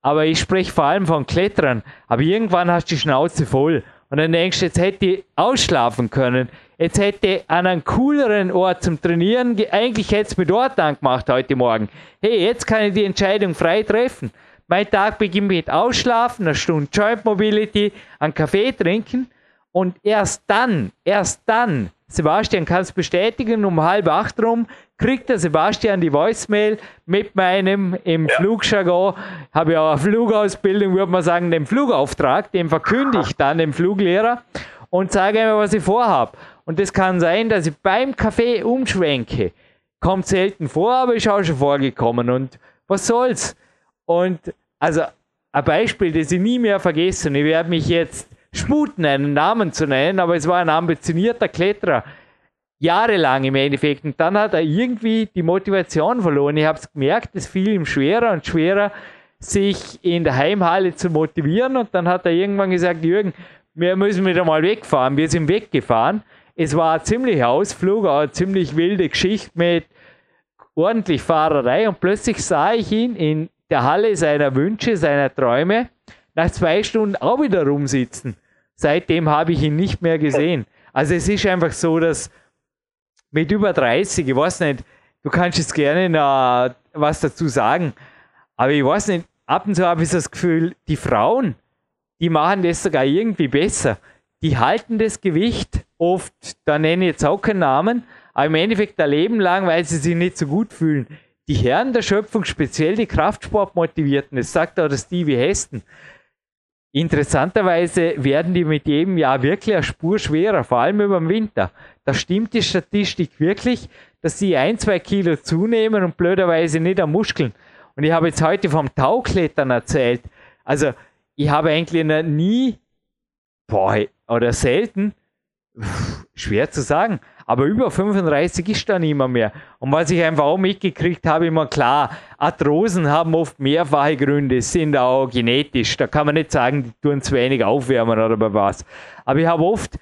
Aber ich spreche vor allem von Klettern. Aber irgendwann hast du die Schnauze voll Und dann denkst du, jetzt hätte ich ausschlafen können. Jetzt hätte ich an einen cooleren Ort zum Trainieren, eigentlich hätte es mir dort angemacht heute Morgen. Hey, jetzt kann ich die Entscheidung frei treffen. Mein Tag beginnt mit Ausschlafen, einer Stunde Joint Mobility, einen Kaffee trinken und erst dann, erst dann, Sebastian kann es bestätigen, um halb acht rum kriegt der Sebastian die Voicemail mit meinem im ja. Flugjargon, habe ich auch eine Flugausbildung, würde man sagen, dem Flugauftrag, dem verkündige ich dann dem Fluglehrer und sage ihm, was ich vorhabe. Und das kann sein, dass ich beim Kaffee umschwenke. Kommt selten vor, aber ist auch schon vorgekommen. Und was soll's? Und also ein Beispiel, das ich nie mehr vergesse, und ich werde mich jetzt sputen, einen Namen zu nennen, aber es war ein ambitionierter Kletterer, jahrelang im Endeffekt. Und dann hat er irgendwie die Motivation verloren. Ich habe es gemerkt, es fiel ihm schwerer und schwerer, sich in der Heimhalle zu motivieren. Und dann hat er irgendwann gesagt, Jürgen, wir müssen wieder mal wegfahren. Wir sind weggefahren. Es war ein ziemlicher Ausflug, eine ziemlich wilde Geschichte mit ordentlich Fahrerei. Und plötzlich sah ich ihn in der Halle seiner Wünsche, seiner Träume, nach zwei Stunden auch wieder rumsitzen. Seitdem habe ich ihn nicht mehr gesehen. Also es ist einfach so, dass mit über 30, ich weiß nicht, du kannst jetzt gerne noch was dazu sagen, aber ich weiß nicht, ab und zu habe ich das Gefühl, die Frauen, die machen das sogar irgendwie besser. Die halten das Gewicht oft, da nenne ich jetzt auch keinen Namen, aber im Endeffekt ein Leben lang, weil sie sich nicht so gut fühlen. Die Herren der Schöpfung, speziell die Kraftsportmotivierten, das sagt auch der Stevie Heston, Interessanterweise werden die mit jedem Jahr wirklich eine Spur schwerer, vor allem über den Winter. Da stimmt die Statistik wirklich, dass sie ein, zwei Kilo zunehmen und blöderweise nicht an Muskeln. Und ich habe jetzt heute vom Tauklettern erzählt. Also, ich habe eigentlich noch nie, boah, oder selten, schwer zu sagen, aber über 35 ist da niemand mehr. Und was ich einfach auch mitgekriegt habe, immer klar, Arthrosen haben oft mehrfache Gründe, sind auch genetisch. Da kann man nicht sagen, die tun zu wenig aufwärmen oder was. Aber ich habe oft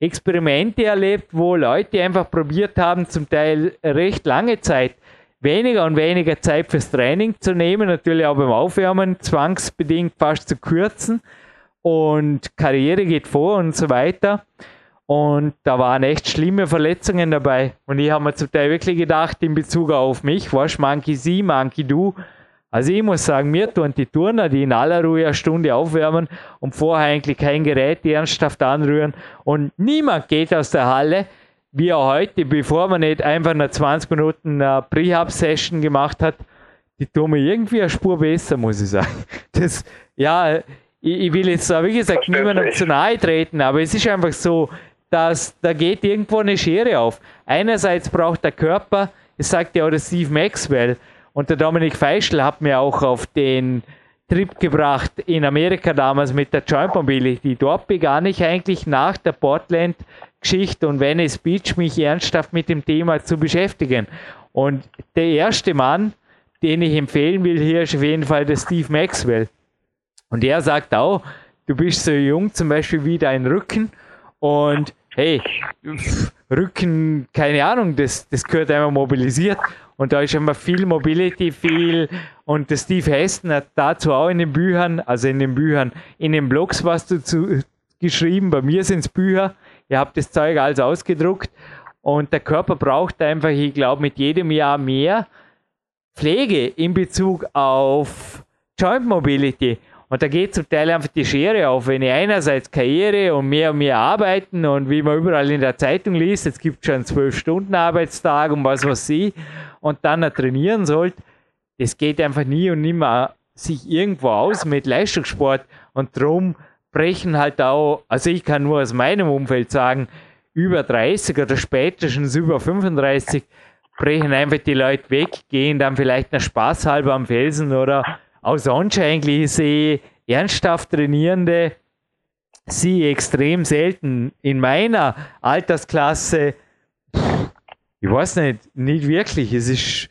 Experimente erlebt, wo Leute einfach probiert haben, zum Teil recht lange Zeit, weniger und weniger Zeit fürs Training zu nehmen, natürlich auch beim Aufwärmen zwangsbedingt fast zu kürzen und Karriere geht vor und so weiter. Und da waren echt schlimme Verletzungen dabei. Und ich habe mir zum Teil wirklich gedacht, in Bezug auf mich, was Monkey sie, Monkey du. Also ich muss sagen, mir tun die Turner, die in aller Ruhe eine Stunde aufwärmen und vorher eigentlich kein Gerät ernsthaft anrühren. Und niemand geht aus der Halle, wie er heute, bevor man nicht einfach eine 20 Minuten Prehab-Session gemacht hat, die tun mir irgendwie eine Spur besser, muss ich sagen. *laughs* Das, ja, ich, ich will jetzt, wie gesagt, niemandem zu nahe treten, aber es ist einfach so, dass da geht irgendwo eine Schere auf. Einerseits braucht der Körper, das sagt ja auch der Steve Maxwell, und der Dominik Feischl hat mir auch auf den Trip gebracht in Amerika damals mit der Joint Mobility. Dort begann ich eigentlich nach der Portland-Geschichte und Venice Beach mich ernsthaft mit dem Thema zu beschäftigen. Und der erste Mann, den ich empfehlen will, hier ist auf jeden Fall der Steve Maxwell. Und er sagt auch, du bist so jung zum Beispiel wie dein Rücken und hey, Rücken, keine Ahnung, das, das gehört einmal mobilisiert. Und da ist immer viel Mobility, viel. Und der Steve Heston hat dazu auch in den Büchern, also in den Büchern, in den Blogs was dazu geschrieben. Bei mir sind es Bücher. Ihr habt das Zeug alles ausgedruckt. Und der Körper braucht einfach, ich glaube, mit jedem Jahr mehr Pflege in Bezug auf Joint Mobility. Und da geht zum Teil einfach die Schere auf, wenn ich einerseits Karriere und mehr und mehr arbeiten und wie man überall in der Zeitung liest, jetzt gibt es schon zwölf Stunden Arbeitstag und was weiß ich, und dann noch trainieren sollte, das geht einfach nie und nimmer sich irgendwo aus mit Leistungssport. Und darum brechen halt auch, also ich kann nur aus meinem Umfeld sagen, über 30 oder spätestens über 35 brechen einfach die Leute weg, gehen dann vielleicht nach Spaß halber am Felsen oder auch sonst eigentlich sehe ernsthaft Trainierende sie extrem selten. In meiner Altersklasse, ich weiß nicht, nicht wirklich. Es ist,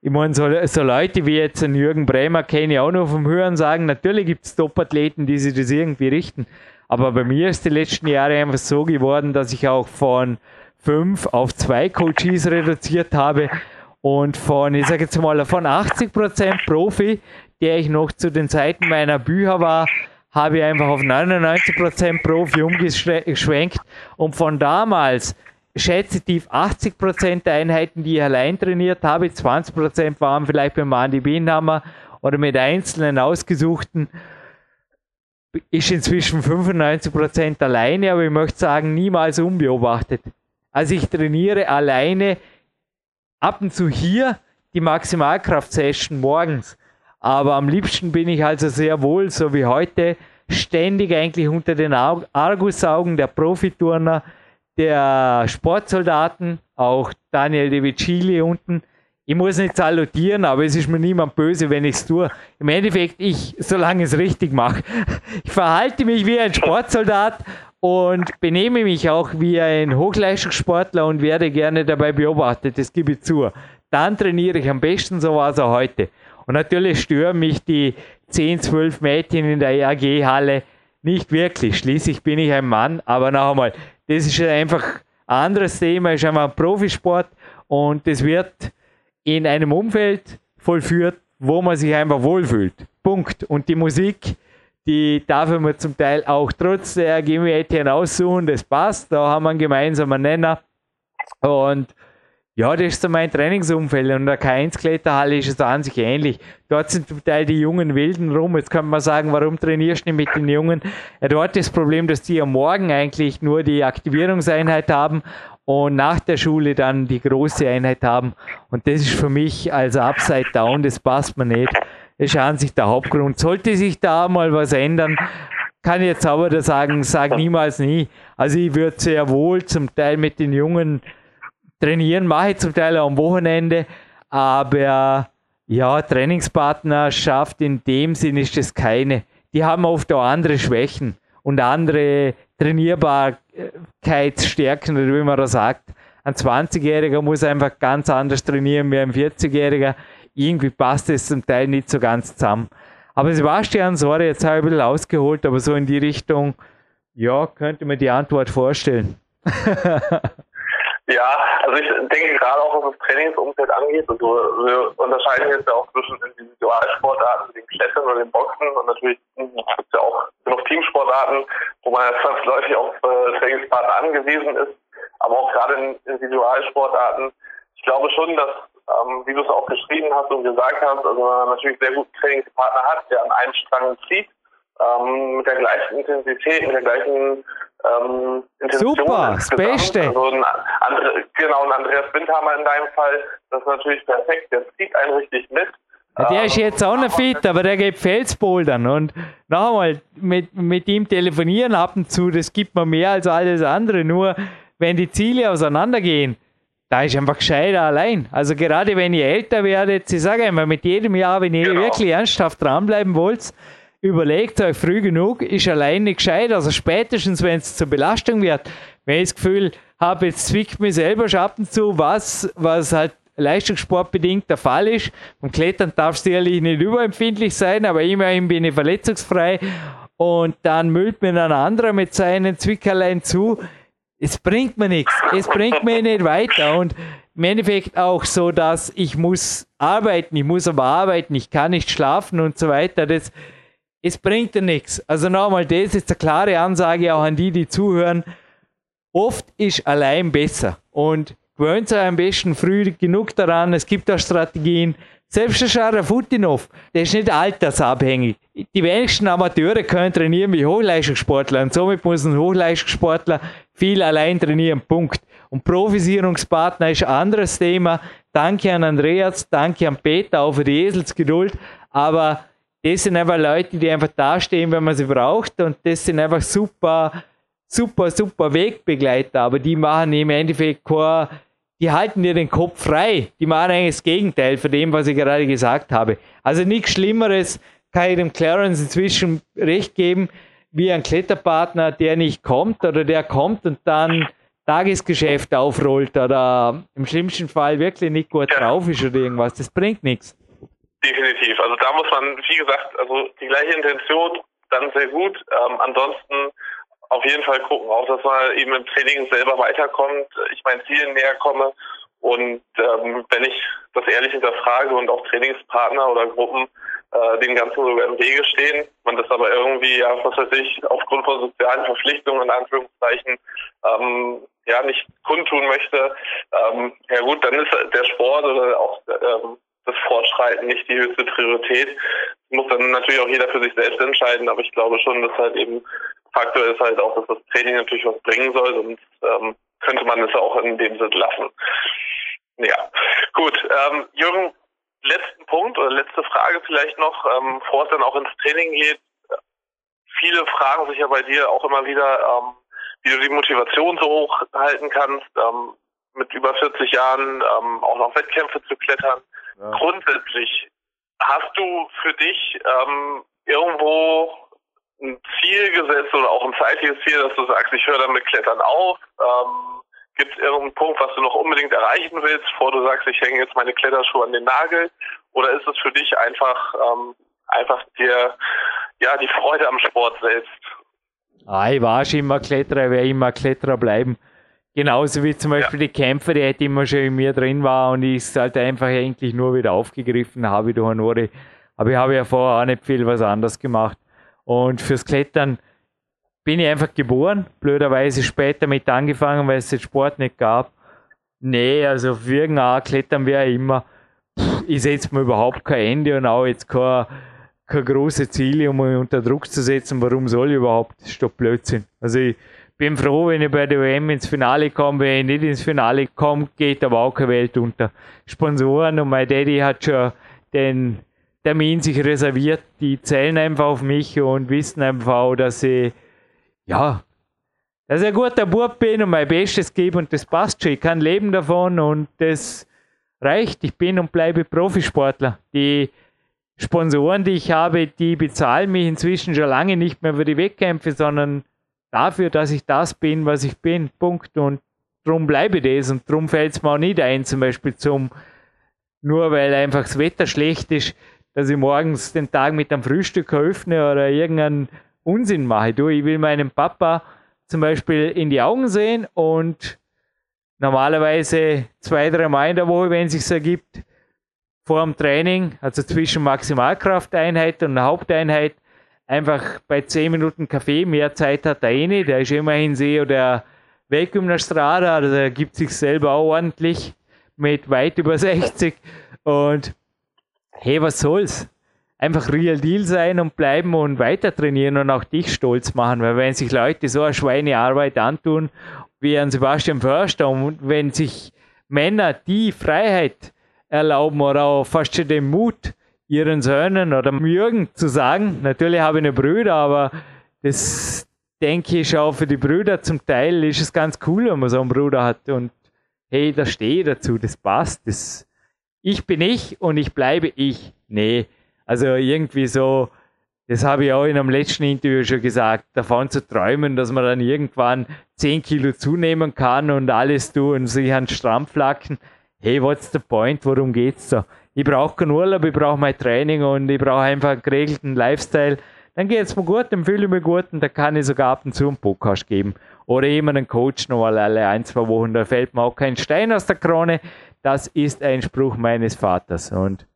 ich meine, so, so Leute wie jetzt ein Jürgen Bremer kenne ich auch noch vom Hören sagen, natürlich gibt es Top-Athleten, die sich das irgendwie richten. Aber bei mir ist die letzten Jahre einfach so geworden, dass ich auch von fünf auf zwei Coaches reduziert habe und von, ich sage jetzt mal, von 80% Profi der ich noch zu den Zeiten meiner Bücher war, habe ich einfach auf 99% Profi umgeschwenkt und von damals schätze tief 80% der Einheiten, die ich allein trainiert habe, 20% waren vielleicht beim Andi Bienhammer oder mit einzelnen ausgesuchten, ist inzwischen 95% alleine, aber ich möchte sagen, niemals unbeobachtet. Also ich trainiere alleine ab und zu hier die Maximalkraft-Session morgens. Aber am liebsten bin ich also sehr wohl, so wie heute, ständig eigentlich unter den Argusaugen der Profiturner, der Sportsoldaten, auch Daniel De Vicili unten. Ich muss nicht salutieren, aber es ist mir niemand böse, wenn ich es tue. Im Endeffekt, ich, solange ich es richtig mache. *laughs* Ich verhalte mich wie ein Sportsoldat und benehme mich auch wie ein Hochleistungssportler und werde gerne dabei beobachtet, das gebe ich zu. Dann trainiere ich am besten, so war es auch heute. Und natürlich stören mich die 10, 12 Mädchen in der RG-Halle nicht wirklich. Schließlich bin ich ein Mann, aber noch einmal, das ist einfach ein anderes Thema, ist einfach ein Profisport und das wird in einem Umfeld vollführt, wo man sich einfach wohlfühlt. Punkt. Und die Musik, die darf man zum Teil auch trotz der Geometrien aussuchen, das passt, da haben wir einen gemeinsamen Nenner. Und ja, das ist so mein Trainingsumfeld und der K1-Kletterhalle ist es an sich ähnlich. Dort sind zum Teil die jungen Wilden rum. Jetzt kann man sagen, warum trainierst du nicht mit den Jungen? Ja, dort ist das Problem, dass die am Morgen eigentlich nur die Aktivierungseinheit haben und nach der Schule dann die große Einheit haben. Und das ist für mich als Upside Down, das passt mir nicht. Das ist an sich der Hauptgrund. Sollte sich da mal was ändern, kann ich jetzt aber da sagen, sag niemals nie. Also ich würde sehr wohl zum Teil mit den Jungen trainieren, mache ich zum Teil auch am Wochenende, aber ja, Trainingspartnerschaft in dem Sinn ist das keine. Die haben oft auch andere Schwächen und andere Trainierbarkeitsstärken, oder wie man da sagt. Ein 20-Jähriger muss einfach ganz anders trainieren wie ein 40-Jähriger irgendwie passt es zum Teil nicht so ganz zusammen. Aber Sebastian, sorry, jetzt habe ich ein bisschen ausgeholt, aber so in die Richtung, ja, könnte man die Antwort vorstellen. *laughs* ja, also ich denke gerade auch, was das Trainingsumfeld angeht, also wir unterscheiden jetzt ja auch zwischen Individualsportarten, dem Klettern oder dem Boxen und natürlich gibt es ja auch genug Teamsportarten, wo man ja zwangsläufig auf äh, Trainingspartner angewiesen ist, aber auch gerade in Individualsportarten, ich glaube schon, dass ähm, wie du es auch geschrieben hast und gesagt hast, also man natürlich sehr guten Trainingspartner hat, der an einem Strang zieht, ähm, mit der gleichen Intensität, mit der gleichen ähm, Intention. Super, das Beste. Also ein Andre, genau, ein Andreas Windhammer in deinem Fall, das ist natürlich perfekt, der zieht einen richtig mit. Der ist jetzt auch noch fit, aber der geht Felsbouldern und noch einmal mit, mit ihm telefonieren ab und zu, das gibt mir mehr als alles andere. Nur wenn die Ziele auseinandergehen, da ist einfach gescheiter allein. Also gerade wenn ihr älter werdet, ich sage einmal, mit jedem Jahr, wenn ihr genau. wirklich ernsthaft dranbleiben wollt, überlegt euch früh genug, ist allein nicht gescheit. Also spätestens, wenn es zur Belastung wird, wenn ich das Gefühl habe, jetzt zwickt mir selber Schatten zu, was, was halt leistungssportbedingt der Fall ist. Beim Klettern darf es sicherlich nicht überempfindlich sein, aber immerhin bin ich verletzungsfrei. Und dann müllt mir ein anderer mit seinen Zwickerlein zu es bringt mir nichts. Es bringt mir nicht weiter. Und im Endeffekt auch so, dass ich muss arbeiten, ich muss aber arbeiten, ich kann nicht schlafen und so weiter. Das, es bringt dir nichts. Also nochmal, das ist eine klare Ansage auch an die, die zuhören. Oft ist allein besser. Und gewöhnt euch am besten früh genug daran. Es gibt auch Strategien. Selbst der Scharafutinov, der ist nicht altersabhängig. Die wenigsten Amateure können trainieren wie Hochleistungssportler und somit muss ein Hochleistungssportler viel allein trainieren. Punkt. Und Profisierungspartner ist ein anderes Thema. Danke an Andreas, danke an Peter auch für die Eselsgeduld. Aber das sind einfach Leute, die einfach dastehen, wenn man sie braucht. Und das sind einfach super, super, super Wegbegleiter. Aber die machen im Endeffekt keine die halten dir den Kopf frei. Die machen eigentlich das Gegenteil von dem, was ich gerade gesagt habe. Also nichts Schlimmeres kann ich dem Clarence inzwischen recht geben, wie ein Kletterpartner, der nicht kommt oder der kommt und dann Tagesgeschäft aufrollt oder im schlimmsten Fall wirklich nicht gut drauf ist oder irgendwas. Das bringt nichts. Definitiv. Also da muss man, wie gesagt, also die gleiche Intention, dann sehr gut. Ähm, ansonsten auf jeden Fall gucken, auch dass man eben im Training selber weiterkommt, ich meinen Zielen näher komme. Und ähm, wenn ich das ehrlich hinterfrage und auch Trainingspartner oder Gruppen äh, dem Ganzen sogar im Wege stehen. Man das aber irgendwie, ja, was weiß ich, aufgrund von sozialen Verpflichtungen in Anführungszeichen ähm, ja nicht kundtun möchte. Ähm, ja gut, dann ist der Sport oder auch ähm, das Fortschreiten nicht die höchste Priorität. Muss dann natürlich auch jeder für sich selbst entscheiden, aber ich glaube schon, dass halt eben Faktor ist halt auch, dass das Training natürlich was bringen soll, und ähm, könnte man es auch in dem Sinne lassen. Ja, gut. Ähm, Jürgen, letzten Punkt oder letzte Frage vielleicht noch, ähm, bevor es dann auch ins Training geht. Viele fragen sich ja bei dir auch immer wieder, ähm, wie du die Motivation so hoch halten kannst, ähm, mit über 40 Jahren ähm, auch noch Wettkämpfe zu klettern. Ja. Grundsätzlich, hast du für dich ähm, irgendwo ein Ziel gesetzt oder auch ein zeitliches Ziel, dass du sagst, ich höre dann mit Klettern auf? Ähm, Gibt es irgendeinen Punkt, was du noch unbedingt erreichen willst, bevor du sagst, ich hänge jetzt meine Kletterschuhe an den Nagel? Oder ist es für dich einfach, ähm, einfach dir, ja, die Freude am Sport selbst? Ah, ich war schon immer Kletterer, werde immer Kletterer bleiben. Genauso wie zum Beispiel ja. die Kämpfe, die halt immer schon in mir drin war und ich es halt einfach eigentlich nur wieder aufgegriffen habe durch Honore. Aber ich habe ja vorher auch nicht viel was anderes gemacht. Und fürs Klettern bin ich einfach geboren, blöderweise später mit angefangen, weil es den Sport nicht gab. Nee, also auf irgendein Klettern wäre immer, ich setze mir überhaupt kein Ende und auch jetzt kein, kein große Ziele, um mich unter Druck zu setzen. Warum soll ich überhaupt? Das ist doch Blödsinn. Also ich bin froh, wenn ich bei der WM ins Finale komme. Wenn ich nicht ins Finale komme, geht aber auch keine Welt unter. Sponsoren und mein Daddy hat schon den Termin sich reserviert. Die zählen einfach auf mich und wissen einfach dass ich ja, dass ich ein guter Bub bin und mein Bestes gebe und das passt schon. Ich kann leben davon und das reicht. Ich bin und bleibe Profisportler. Die Sponsoren, die ich habe, die bezahlen mich inzwischen schon lange nicht mehr für die Wettkämpfe, sondern dafür, dass ich das bin, was ich bin. Punkt. Und darum bleibe ich das. Und darum fällt es mir auch nicht ein, zum Beispiel zum, nur weil einfach das Wetter schlecht ist, dass ich morgens den Tag mit einem Frühstück eröffne oder irgendeinen Unsinn mache. Du, ich will meinen Papa zum Beispiel in die Augen sehen und normalerweise zwei, drei Mal in der Woche, wenn es sich ergibt, vor dem Training, also zwischen Maximalkrafteinheit und Haupteinheit, einfach bei 10 Minuten Kaffee, mehr Zeit hat er eh nicht, der ist immerhin sehr der Weltgymnastrada, also der gibt sich selber auch ordentlich mit weit über 60 und hey, was soll's? einfach real deal sein und bleiben und weiter trainieren und auch dich stolz machen. Weil wenn sich Leute so eine Schweinearbeit antun, wie an Sebastian Förster, und wenn sich Männer die Freiheit erlauben oder auch fast schon den Mut, ihren Söhnen oder Jürgen zu sagen, natürlich habe ich eine Brüder, aber das denke ich auch für die Brüder zum Teil ist es ganz cool, wenn man so einen Bruder hat und hey, da stehe ich dazu, das passt, das, ich bin ich und ich bleibe ich. Nee, also irgendwie so, das habe ich auch in einem letzten Interview schon gesagt, davon zu träumen, dass man dann irgendwann 10 Kilo zunehmen kann und alles tun und sich an Strampf lacken. Hey, what's the point? Worum geht's da? Ich brauche keinen Urlaub, ich brauche mein Training und ich brauche einfach einen geregelten Lifestyle. Dann geht es mir gut, dann fühle ich mich gut und dann kann ich sogar ab und zu einen Podcast geben. Oder jemand einen Coach noch mal alle ein, zwei Wochen. Da fällt mir auch kein Stein aus der Krone. Das ist ein Spruch meines Vaters. Und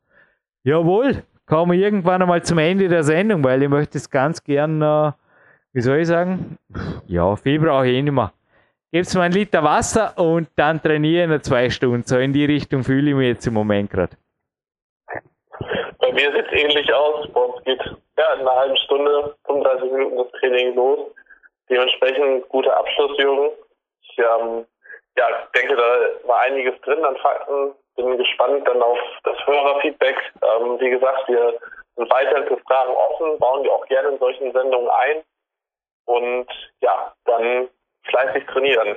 jawohl, kommen wir irgendwann einmal zum Ende der Sendung, weil ich möchte es ganz gern, äh, wie soll ich sagen, ja, viel brauche ich eh nicht mehr. Gib's mir einen Liter Wasser und dann trainiere ich zwei Stunden. So in die Richtung fühle ich mich jetzt im Moment gerade. Mir sieht es ähnlich aus. Bei uns geht ja, in einer halben Stunde, 35 Minuten das Training los. Dementsprechend guter Abschluss, Jürgen. Ich ähm, ja, denke, da war einiges drin an Fakten, bin gespannt dann auf das Hörerfeedback. Ähm, wie gesagt, wir sind weiterhin für Fragen offen, bauen die auch gerne in solchen Sendungen ein. Und ja, dann fleißig trainieren.